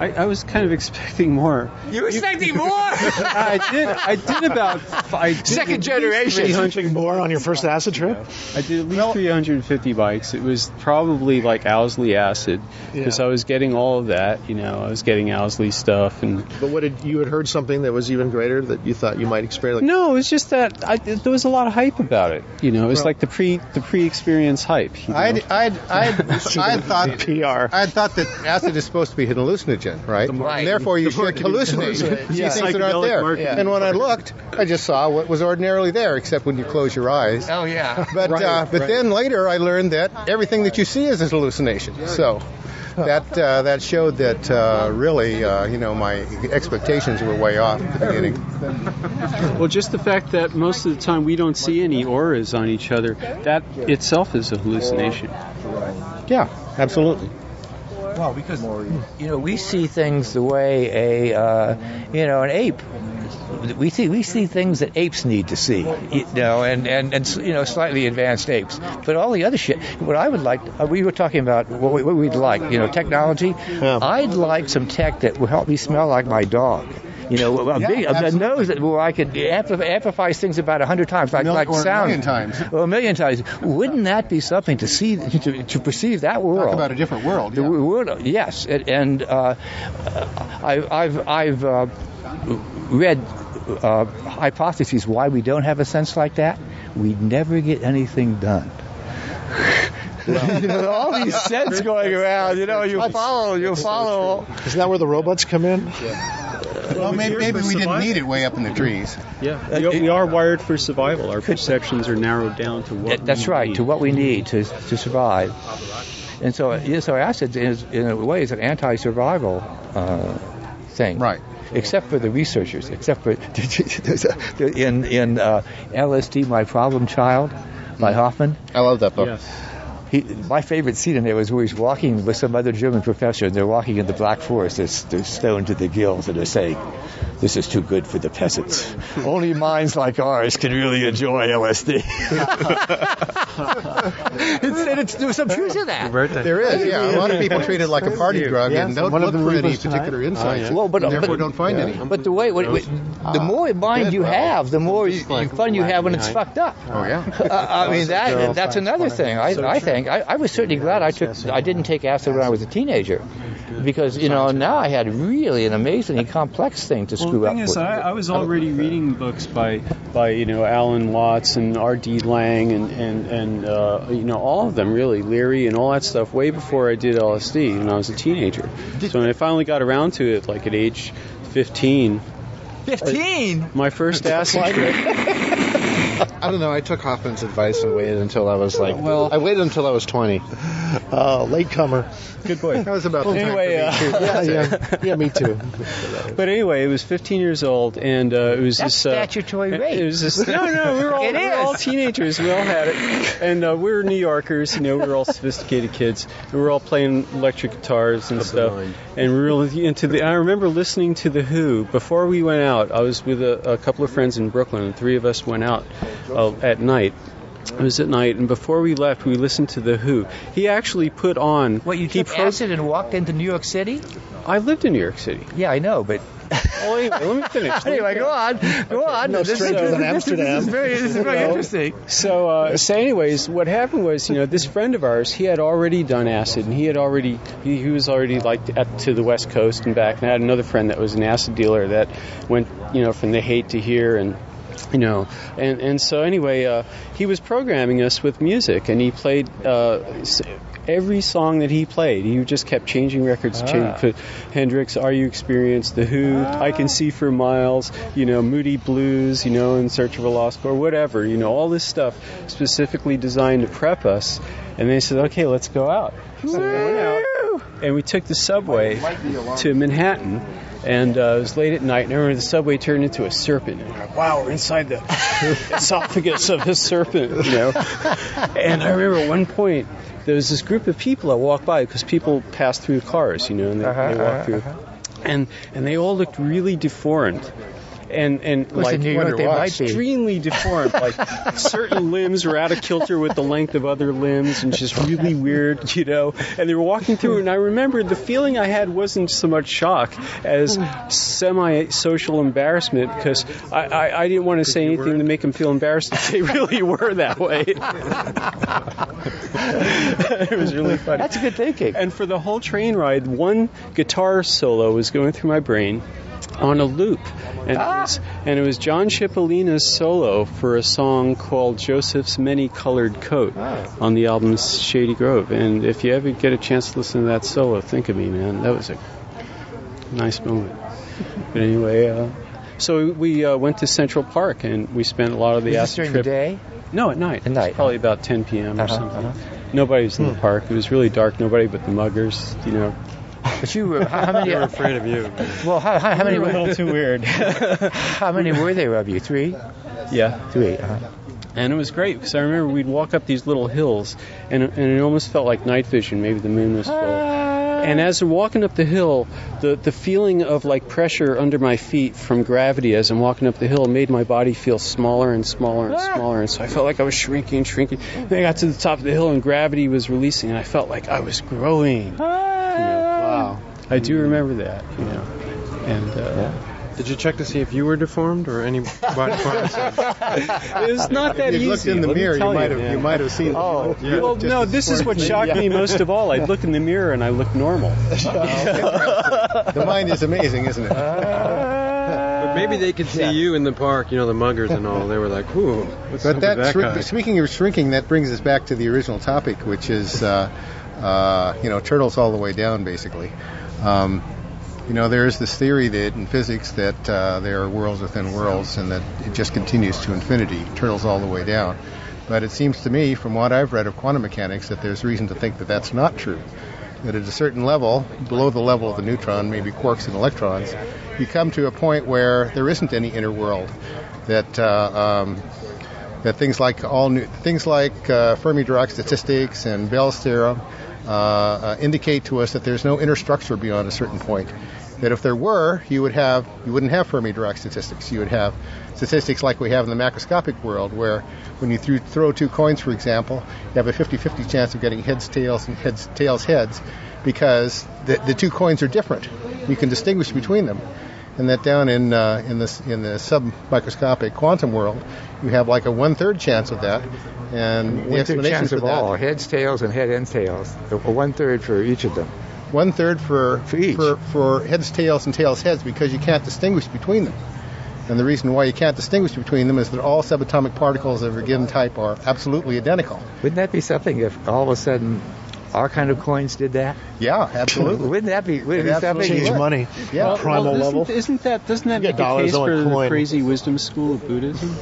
S4: I, I was kind of expecting more.
S6: you were expecting more. [LAUGHS]
S4: I did I did about I did
S6: Second generation.
S4: 300
S5: more on your first acid trip?
S4: I did at least 350 bikes. It was probably like Owsley acid because
S5: Yeah.
S4: I was getting all of that. You know, I was getting Owsley stuff and
S5: But what did you had heard something that was even greater that you thought you might experience? Like,
S4: No, it was just that I, there was a lot of hype about it. You know, it was
S7: Well-
S4: like the pre the pre-experience hype. you know?
S7: I'd, I'd, [LAUGHS] I'd, I'd thought
S5: PR.
S7: I'd thought that acid is supposed to be an hallucinogen, right?
S6: Right.
S7: And therefore, you should hallucinate, see
S4: Yeah.
S7: things that aren't there.
S4: marketing.
S7: And when I looked, I just saw what was ordinarily there, except when you close your eyes.
S6: oh yeah. [LAUGHS]
S7: But uh, but then later I learned that everything that you see is a hallucination. So that uh, that showed that uh, really uh, you know my expectations were way off at the beginning.
S4: Well, just the fact that most of the time we don't see any auras on each other, that itself is a hallucination.
S7: Yeah, absolutely.
S6: Well, because you know we see things the way a uh, you know an ape. We see we see things that apes need to see, you know, and, and, and you know slightly advanced apes. But all the other shit, what I would like, uh, we were talking about what, we, what we'd like, you know, technology. I'd like some tech that will help me smell like my dog. You know, a
S7: Yeah,
S6: big, a
S7: absolutely.
S6: nose that where I could amplify, things about a hundred times, like
S7: Mil-
S6: like
S7: or a
S6: sound.
S7: million times.
S6: Well, a million times. Wouldn't that be something to see, to, to perceive that world?
S7: Talk about a different world.
S6: The
S7: yeah.
S6: world, yes, and, and uh, I, I've I've uh, read uh, hypotheses why we don't have a sense like that. We never get anything done. you [LAUGHS] know, all these scents going around. You know, you follow, you follow.
S5: Isn't that where the robots come in?
S7: Well, maybe, maybe we didn't need it way up in the trees.
S4: Yeah, we, we are wired for survival. Our perceptions are narrowed down to what.
S6: That's
S4: we
S6: right,
S4: need.
S6: to what we need to to survive. And so, yeah, so acid is, in a way, is an anti-survival uh, thing.
S7: Right.
S6: Except for the researchers, except for [LAUGHS] in in uh, LSD, My Problem Child, by Hofmann.
S8: I love that book.
S4: Yes.
S6: He, my favorite scene in there was where he's walking with some other German professor, and they're walking in the Black Forest. They're, they're stoned to the gills, and they're saying, "This is too good for the peasants. Only minds like ours can really enjoy LSD." [LAUGHS] it's, and it's, there's some truth to that.
S7: There is, yeah. A lot of people treat it like a party drug and don't
S5: one
S7: look for any
S5: reasons tonight?
S7: particular insights.
S6: Well, but-
S7: and therefore
S6: but-
S7: don't find any.
S6: But the way, what, what, the more mind you have, the more you, fun you have when it's fucked up.
S7: Oh yeah.
S6: Uh, I mean that that's another thing. I, I think I, I was certainly glad I took I didn't take acid when I was a teenager, because you know now I had really an amazingly complex thing to
S4: Well,
S6: screw
S4: the
S6: up
S4: thing is. I, I was already reading books by, by you know Alan Watts and R.D. Laing and and and uh, you know all of them really Leary and all that stuff way before I did LSD when I was a teenager. So when I finally got around to it, like at age 15,
S6: Fifteen.
S4: my first acid trip. [LAUGHS]
S8: I don't know. I took Hofmann's advice and waited until I was like, well, I waited until I was 20.
S5: Oh, latecomer.
S4: Good boy.
S7: That was about the time
S4: Anyway,
S7: for me, too.
S4: uh, [LAUGHS]
S5: Yeah, yeah, [LAUGHS] yeah, me too.
S4: But anyway, it was 15 years old, and uh, it was
S6: That's
S4: this. Uh,
S6: statutory rape.
S4: It was this. [LAUGHS] No, no, we were all,
S6: It
S4: we were all teenagers. We all had it, and uh, we were New Yorkers. You know, we were all sophisticated kids. We were all playing electric guitars and stuff, and we were really into the. I remember listening to the Who before we went out. I was with a, a couple of friends in Brooklyn, and three of us went out uh, at night. It was at night, and before we left, we listened to the Who. He actually put on.
S6: What you took acid and walked into New York City?
S4: I lived in New York City.
S6: Yeah, I know, but [LAUGHS]
S4: Oh, anyway, let me finish. [LAUGHS]
S6: Anyway, go on, go on.
S5: No
S6: This is-
S5: stranger than
S6: this is- This
S5: Amsterdam.
S6: is very, this is very interesting.
S4: So, uh, so anyways, what happened was, you know, this friend of ours, he had already done acid, and he had already, he, he was already like at, to the West Coast and back. And I had another friend that was an acid dealer that went, you know, from the Haight to here, and you know, and and so anyway, uh, he was programming us with music, and he played. Uh, Every song that he played, he just kept changing records. Changing, put Hendrix, "Are You Experienced?" The Who, "I Can See for Miles," you know, Moody Blues, you know, "In Search of a Lost Chord," whatever, you know, all this stuff specifically designed to prep us. And they said, "Okay, let's go out." So we went out, and we took the subway to Manhattan. And uh, it was late at night, and I remember the subway turned into a serpent. And like, wow, we're inside the [LAUGHS] esophagus of a serpent, you know. And I remember at one point there was this group of people that walked by because people pass through cars, you know, and they,
S6: Uh-huh,
S4: they walk through, and and they all looked really deformed. And and
S6: course,
S4: like
S6: York they might be.
S4: extremely deformed. Like [LAUGHS] certain limbs were out of kilter with the length of other limbs, and just really weird, you know. And they were walking through, and I remember the feeling I had wasn't so much shock as semi-social embarrassment because I, I, I didn't want to say anything to make them feel embarrassed that they really were that way. [LAUGHS] it was really funny.
S6: That's a good thinking.
S4: And for the whole train ride, one guitar solo was going through my brain on a loop. And,
S6: Ah.
S4: it, was, and it was John Cipollina's solo for a song called Joseph's Many Colored Coat
S6: Ah.
S4: on the album Shady Grove. And if you ever get a chance to listen to that solo, think of me, man. That was a nice moment. But anyway, uh, so we uh, went to Central Park and we spent a lot of the
S6: this
S4: acid
S6: during
S4: trip.
S6: the day?
S4: No, at night.
S6: At
S4: It was
S6: night.
S4: Probably about 10 p.m. or
S6: Uh-huh,
S4: something.
S6: uh-huh.
S4: Nobody was in the park. It was really dark. Nobody but the muggers, you know.
S6: But you were how, how many?
S4: They were afraid of you.
S6: Well, how, how, how many?
S4: Were a little too weird. [LAUGHS]
S6: how many were there of you? Three.
S4: yeah.
S6: Three. Uh-huh.
S4: And it was great because I remember we'd walk up these little hills, and, and it almost felt like night vision. Maybe the moon was full. Ah. And as I'm walking up the hill, the, the feeling of like pressure under my feet from gravity as I'm walking up the hill made my body feel smaller and smaller and ah. smaller. And so I felt like I was shrinking and shrinking. Then I got to the top of the hill and gravity was releasing, and I felt like I was growing. Ah. You know, wow. I do remember that, you know. And uh,
S9: Did you check to see if you were deformed or any body [LAUGHS] parts?
S4: It's not that
S7: if you
S4: easy.
S7: looked in the
S4: let
S7: mirror, you
S4: tell
S7: might have
S4: man.
S7: you might have seen.
S3: Oh,
S7: yeah,
S4: Well, no, this is what
S7: fortunate.
S4: shocked me most of all. I'd look in the mirror and I looked normal. [LAUGHS]
S7: The mind is amazing, isn't it?
S9: But maybe they could see you in the park, you know, the muggers and all. They were like, "Whoa!" What's up
S7: But that,
S9: with that
S7: shrink-
S9: guy?
S7: speaking of shrinking, that brings us back to the original topic, which is, uh, uh, you know, turtles all the way down, basically. Um, you know, there is this theory that in physics that uh, there are worlds within worlds, and that it just continues to infinity, turtles all the way down. But it seems to me, from what I've read of quantum mechanics, that there's reason to think that that's not true. That at a certain level, below the level of the neutron, maybe quarks and electrons, you come to a point where there isn't any inner world. That uh, um, that things like all new, things like uh, Fermi-Dirac statistics and Bell's theorem uh, uh, indicate to us that there's no inner structure beyond a certain point. That if there were, you would have you wouldn't have Fermi-Dirac statistics. You would have statistics like we have in the macroscopic world, where when you threw, throw two coins, for example, you have a 50-50 chance of getting heads, tails, and heads, tails, heads, because the, the two coins are different. You can distinguish between them and that down in uh, in this in the submicroscopic quantum world, you have like a one third chance of that, and the
S6: One third
S7: explanation
S6: chance
S7: for
S6: of
S7: that
S6: all heads, tails, and head and tails. One third for each of them.
S7: one third for
S6: For each.
S7: for for heads, tails, and tails, heads because you can't distinguish between them. And the reason why you can't distinguish between them is that all subatomic particles of a given type are absolutely identical.
S6: Wouldn't that be something if all of a sudden our kind of coins did that?
S7: Yeah, absolutely. [LAUGHS]
S6: Wouldn't that be? Wouldn't
S7: It
S6: it be
S7: absolutely
S5: Change
S7: would.
S5: money.
S7: Yeah.
S5: Primal
S4: isn't,
S5: level.
S4: Isn't that doesn't that
S5: You
S4: make a case for the
S5: coin.
S4: crazy wisdom school of Buddhism?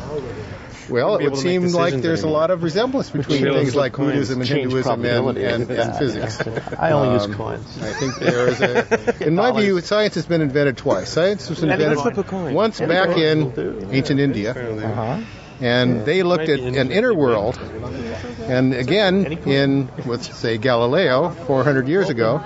S7: Well, it would
S9: able to make
S7: seem like
S9: decisions
S7: there's a lot of resemblance between things like
S9: coins
S7: Buddhism and Hinduism and, and, and physics.
S5: I only use
S7: Um,
S5: coins.
S7: I think there is a. [LAUGHS] In my view, science has been invented twice. Science was invented
S5: flip a coin.
S7: once back in ancient India,
S6: Uh-huh.
S7: And they looked at an inner world. And again, in with say Galileo, 400 years ago,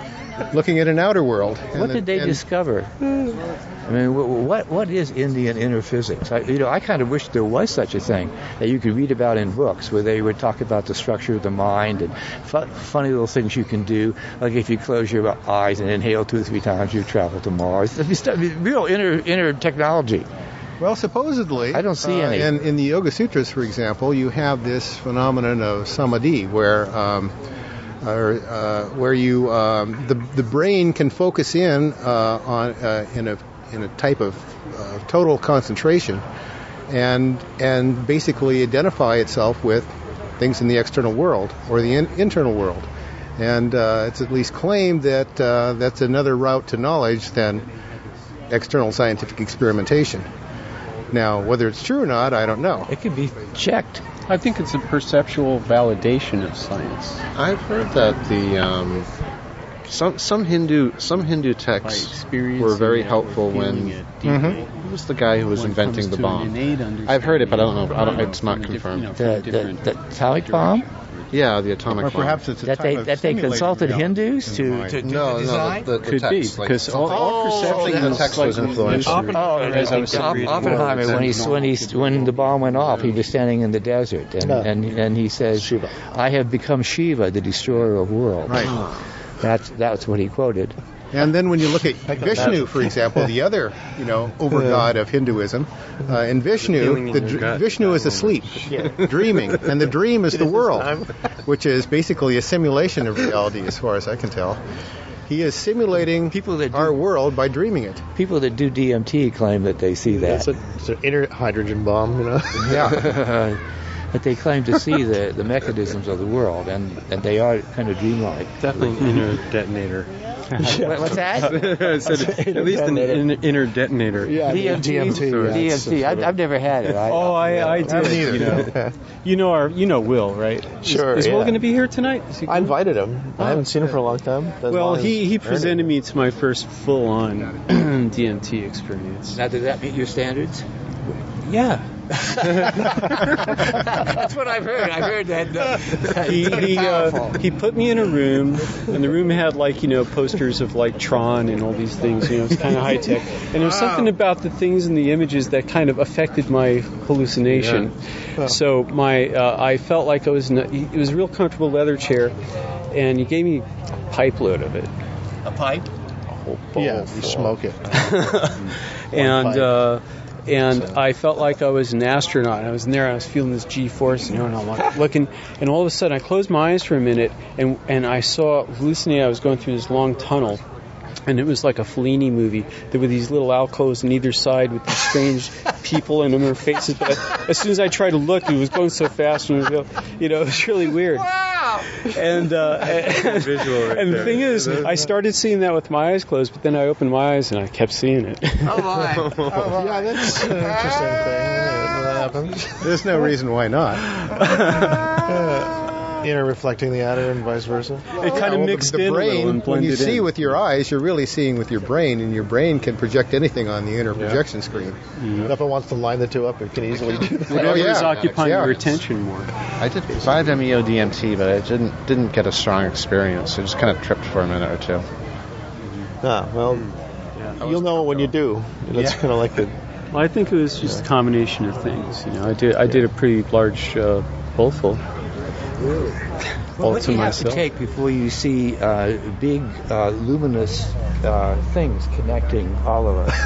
S7: looking at an outer world.
S6: What did they
S7: and
S6: discover? I mean, what what is Indian inner physics? I, you know, I kind of wish there was such a thing that you could read about in books where they would talk about the structure of the mind and fu- funny little things you can do, like if you close your eyes and inhale two or three times, you travel to Mars. It'd be real inner inner technology.
S7: Well, supposedly,
S6: I don't see
S7: uh,
S6: any.
S7: In, in the Yoga Sutras, for example, you have this phenomenon of samadhi, where um, or, uh, where you um, the the brain can focus in uh, on uh, in a in a type of uh, total concentration, and and basically identify itself with things in the external world or the in, internal world. And uh, it's at least claimed that uh, that's another route to knowledge than external scientific experimentation. Now, whether it's true or not, I don't know.
S6: It could be checked.
S4: I think it's a perceptual validation of science.
S8: I've heard that the um, some some Hindu some Hindu texts were very
S4: and
S8: helpful when
S4: it deeply.
S8: who was the guy who was
S4: When it
S8: inventing the bomb? I've heard it, but I don't know. I don't, it's not
S4: from a diff-
S8: confirmed.
S4: you know, from
S6: The,
S4: a
S6: the, the atomic bomb
S8: Yeah, the atomic
S7: Or
S8: bomb.
S7: perhaps it's a
S6: that
S7: type
S6: they
S7: of
S6: that they consulted
S7: reality
S6: Hindus to, to, to
S8: no,
S6: design.
S8: no, the, the, the
S4: Could be
S8: text, like,
S4: because all, all
S6: Oh,
S4: perception
S8: the text was
S4: like
S8: influential.
S6: Oh,
S4: as I was
S6: Oppenheimer when he when he when the bomb went off, he was standing in the desert, and
S5: No.
S6: and, and he says,
S5: Shiva.
S6: "I have become Shiva, the destroyer of worlds."
S7: Right.
S6: That's that's what he quoted.
S7: And then when you look at [LAUGHS] Vishnu, for example, [LAUGHS] the other, you know, over god of Hinduism, uh, in Vishnu,
S9: in
S7: the dr- Vishnu is asleep, [LAUGHS] dreaming, and the dream is the world, which is basically a simulation of reality, as far as I can tell. He is simulating
S6: People that do-
S7: our world by dreaming it.
S6: People that do DMT claim that they see
S5: It's,
S6: that.
S5: a, it's an inner hydrogen bomb, you know.
S7: Yeah.
S6: But they claim to see the, the mechanisms of the world, and, and they are kind of dreamlike.
S9: Definitely an inner detonator.
S6: What- What's that? [LAUGHS]
S9: I said at [LAUGHS] least an in, inner detonator.
S5: Yeah,
S6: DMT.
S5: DMT. yeah,
S6: DMT. I, I've never had it. I,
S4: Oh, I, I did.
S7: either.
S4: You know, [LAUGHS] you know our, you know Will, right?
S5: Sure,
S4: Is, is Will going to be here tonight? Is he
S5: I invited him. I oh. haven't seen him for a long time. That's
S4: Well,
S5: why I
S4: he, he presented me to my first full-on [CLEARS THROAT] DMT experience.
S6: Now, does that meet your standards?
S4: Yeah.
S6: That's what I've heard. I've heard that. Uh, [LAUGHS]
S4: he he, uh, he put me in a room, and the room had like you know posters of like Tron and all these things. You know, it's kind of high tech. And there was something about the things in the images that kind of affected my hallucination. So my uh, I felt like I was in a, it was a real comfortable leather chair, and he gave me a pipe load of it.
S6: a pipe.
S4: whole bowl.
S5: Yeah, you
S4: full.
S5: smoke it. [LAUGHS]
S4: and and I felt like I was an astronaut. I was in there. I was feeling this G-force, you know, and I'm looking, and all of a sudden I closed my eyes for a minute, and and I saw hallucinating. I was going through this long tunnel. [LAUGHS] And it was like a Fellini movie. There were these little alcoves on either side with these strange people in them, their faces. But as soon as I tried to look, it was going so fast, and it was, you know, it was really weird. Wow! And uh, [LAUGHS] and,
S9: Visual right
S4: and the
S9: there.
S4: thing is, I started seeing that with my eyes closed, but then I opened my eyes and I kept seeing it. [LAUGHS]
S5: yeah, that's an interesting thing. That happens.
S7: There's no reason why not.
S5: Inner reflecting the outer and vice versa.
S4: It kind
S7: Yeah,
S4: of
S7: well,
S4: mixed
S7: the, the
S4: in a
S7: brain,
S4: little and
S7: when you see
S4: in.
S7: with your eyes, you're really seeing with your brain, and your brain can project anything on the inner projection screen.
S5: If it wants to line the two up, it can easily do that. [LAUGHS]
S4: Whatever
S7: yeah.
S4: is occupying
S7: Yeah.
S4: your attention more.
S8: I did 5-MeO DMT, but I didn't didn't get a strong experience. I just kind of tripped for a minute or two.
S5: Ah, well, you'll know it when you do. That's kind of like the.
S4: Well, I think it was just a combination of things. You know, I did I did a pretty large uh, bowlful.
S6: Well,
S4: All
S6: what
S4: to
S6: do you have to take before you see uh, big, uh, luminous uh, things connecting all of us?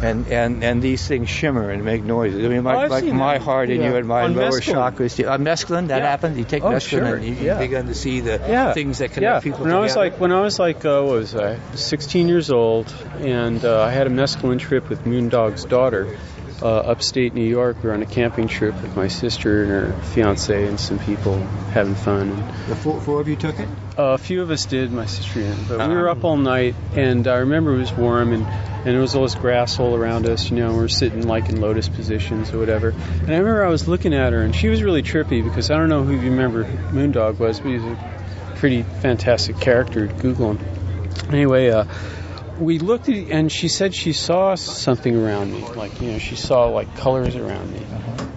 S6: When [LAUGHS] and, and, and these things shimmer and make noises. I mean,
S4: Oh,
S6: like, like my
S4: that.
S6: heart and you and my
S4: On
S6: lower
S4: mescaline.
S6: chakras. Uh, mescaline, that
S4: Yeah.
S6: happens? You take
S4: Oh,
S6: mescaline
S4: sure.
S6: and you,
S4: Yeah.
S6: begin to see the
S4: Yeah.
S6: things that
S4: yeah.
S6: connect people
S4: when
S6: together.
S4: I was like when I was like uh, what was I 16 years old and uh, I had a mescaline trip with Moondog's daughter uh, upstate New York. We were on a camping trip with my sister and her fiance and some people having fun. And
S6: the four, four of you took it?
S4: Uh, a few of us did, my sister didn't, but we were up all night, and I remember it was warm, and, and there was all this grass all around us, you know, and we were sitting like in lotus positions or whatever. And I remember I was looking at her, and she was really trippy because I don't know who you remember Moondog was, but he's a pretty fantastic character. Google him. Anyway, uh, we looked at, and she said she saw something around me, like you know, she saw like colors around me.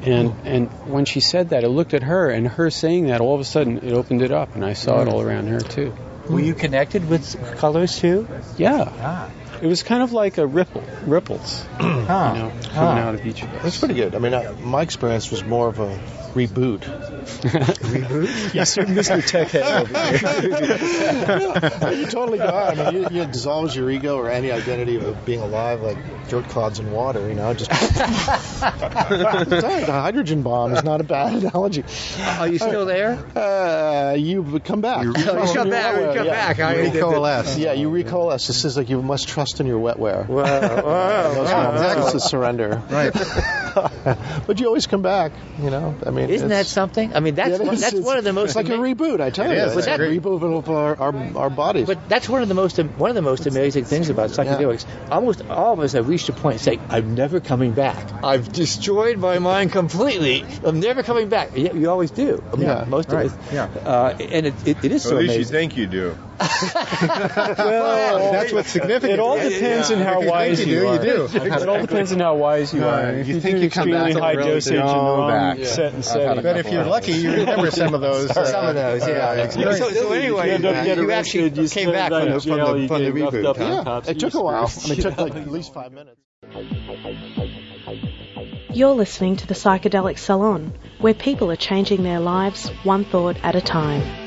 S4: And and when she said that, I looked at her, and her saying that, all of a sudden, it opened it up, and I saw it all around her too.
S6: Were you connected with colors too?
S4: Yeah,
S6: Ah.
S4: it was kind of like a ripple, ripples,
S6: Huh. [CLEARS THROAT]
S4: you know, coming out of each of us.
S5: That's pretty good. I mean, uh, my experience was more of a reboot.
S4: Reboot? yes, sir, Mr. Tech Head over here. [LAUGHS]
S5: you totally go out. I mean, you, you it dissolves your ego or any identity of being alive, like dirt clods in water. You know, just. Sorry, [LAUGHS] the hydrogen bomb is not a bad analogy.
S6: Are you still there?
S5: Uh, you come back.
S6: You come back, you come back. I-
S5: You recoalesce. Yeah, you recoalesce. This is like you must trust in your wetware.
S6: Wow, wow,
S5: Those
S6: wow,
S5: moments
S6: wow.
S5: to surrender.
S7: Right. [LAUGHS] [LAUGHS]
S5: but you always come back. You know, I mean,
S6: Isn't that something? I mean, that's
S5: Yeah,
S6: one,
S5: is.
S6: that's one of the most
S5: It's like a reboot. I tell
S7: It
S5: you,
S7: is.
S5: it's
S7: It's
S5: a reboot of our, our, our bodies.
S6: But that's one of the most one of the most amazing things about psychedelics. Almost all of us have reached a point saying, "I'm never coming back. I've destroyed my mind completely. I'm never coming back." And yet you always do. I mean,
S5: Yeah.
S6: most
S7: Right.
S6: of us.
S7: Yeah.
S6: Uh, and it, it, it is so
S10: At least you
S6: amazing.
S10: think you do. [LAUGHS]
S4: Well,
S7: That's what's significant.
S4: It all
S7: right?
S4: depends on how wise
S7: you
S4: you,
S7: do,
S4: are.
S7: you do.
S4: It all depends on how wise you are. If
S8: you
S4: you,
S8: think
S4: do
S8: you come
S4: extremely
S8: back
S4: high
S8: really
S4: dosage in the wrong
S8: back.
S4: set and
S8: I've
S4: setting.
S7: But if you're lucky, you remember some of those. [LAUGHS] Uh,
S6: Some of those, yeah.
S7: uh,
S6: so, so anyway,
S4: you end
S6: you, actually
S4: you
S6: came back from the, from the, from the reboot.
S4: up
S6: huh?
S5: yeah, it took a while. I mean, it took like [LAUGHS] at least five minutes.
S11: You're listening to the Psychedelic Salon, where people are changing their lives one thought at a time.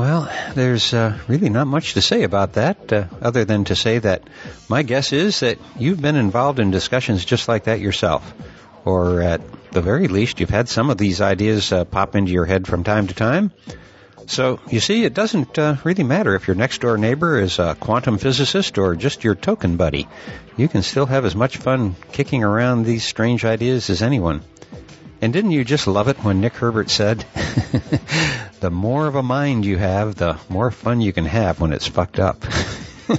S2: Well, there's uh, really not much to say about that, uh, other than to say that my guess is that you've been involved in discussions just like that yourself. Or at the very least, you've had some of these ideas uh, pop into your head from time to time. So, you see, it doesn't uh, really matter if your next door neighbor is a quantum physicist or just your token buddy. You can still have as much fun kicking around these strange ideas as anyone. And didn't you just love it when Nick Herbert said, [LAUGHS] the more of a mind you have, the more fun you can have when it's fucked up. [LAUGHS]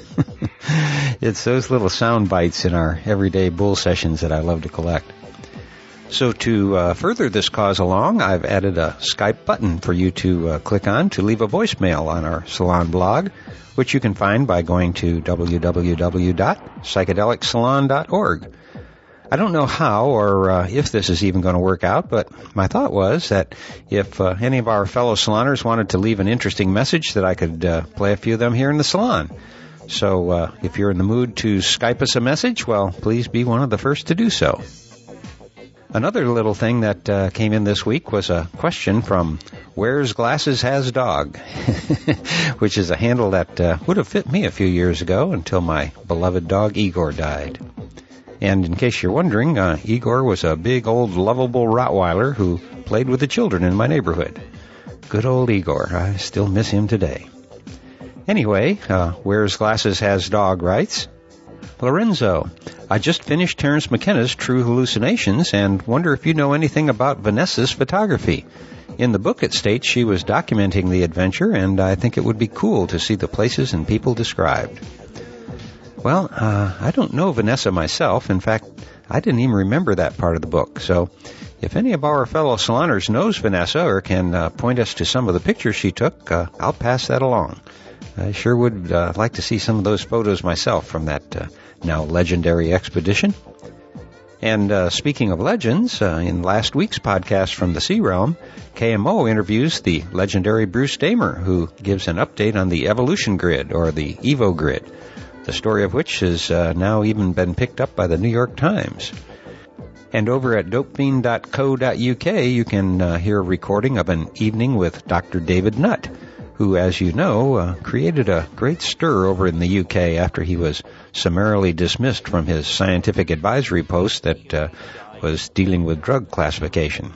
S2: it's those little sound bites in our everyday bull sessions that I love to collect. So to uh, further this cause along, I've added a Skype button for you to uh, click on to leave a voicemail on our salon blog, which you can find by going to www.psychedelicsalon.org. I don't know how or uh, if this is even going to work out, but my thought was that if uh, any of our fellow saloners wanted to leave an interesting message, that I could uh, play a few of them here in the salon. So uh, if you're in the mood to Skype us a message, well, please be one of the first to do so. Another little thing that uh, came in this week was a question from Wears Glasses Has Dog, [LAUGHS] which is a handle that uh, would have fit me a few years ago until my beloved dog Igor died. And in case you're wondering, uh, Igor was a big old lovable Rottweiler who played with the children in my neighborhood. Good old Igor. I still miss him today. Anyway, uh, Wears Glasses Has Dog writes, Lorenzo, I just finished Terence McKenna's True Hallucinations and wonder if you know anything about Vanessa's photography. In the book, it states she was documenting the adventure, and I think it would be cool to see the places and people described. Well, uh, I don't know Vanessa myself. In fact, I didn't even remember that part of the book. So, if any of our fellow saloners knows Vanessa or can uh, point us to some of the pictures she took, uh, I'll pass that along. I sure would uh, like to see some of those photos myself from that uh, now legendary expedition. And uh, speaking of legends, uh, in last week's podcast from the C-Realm, KMO interviews the legendary Bruce Damer, who gives an update on the evolution grid, or the Evo grid, the story of which has uh, now even been picked up by the New York Times. And over at dopefiend.co.uk, you can uh, hear a recording of an evening with Dr. David Nutt, who, as you know, uh, created a great stir over in the UK after he was summarily dismissed from his scientific advisory post that uh, was dealing with drug classification.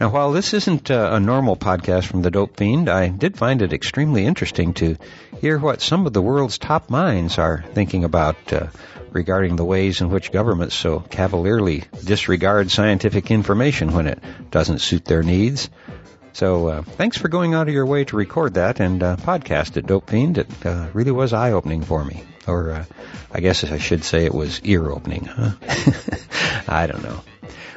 S2: Now, while this isn't uh, a normal podcast from the Dope Fiend, I did find it extremely interesting to hear what some of the world's top minds are thinking about uh, regarding the ways in which governments so cavalierly disregard scientific information when it doesn't suit their needs. So, uh, thanks for going out of your way to record that and uh, podcast it, Dope Fiend. It uh, really was eye opening for me. Or, uh, I guess I should say it was ear opening, huh? [LAUGHS] I don't know.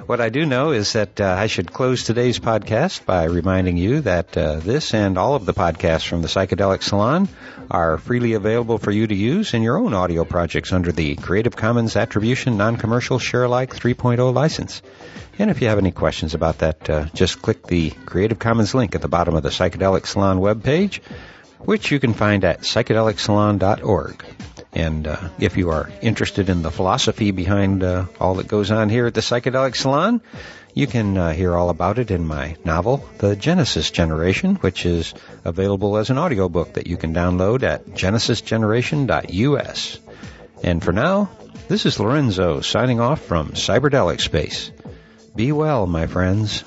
S2: What I do know is that uh, I should close today's podcast by reminding you that uh, this and all of the podcasts from the Psychedelic Salon are freely available for you to use in your own audio projects under the Creative Commons Attribution Non-Commercial Share-alike 3.0 license. And if you have any questions about that, uh, just click the Creative Commons link at the bottom of the Psychedelic Salon webpage, which you can find at psychedelicsalon.org. And uh, if you are interested in the philosophy behind uh, all that goes on here at the Psychedelic Salon, you can uh, hear all about it in my novel, The Genesis Generation, which is available as an audiobook that you can download at genesisgeneration.us. And for now, this is Lorenzo signing off from Cyberdelic Space. Be well, my friends.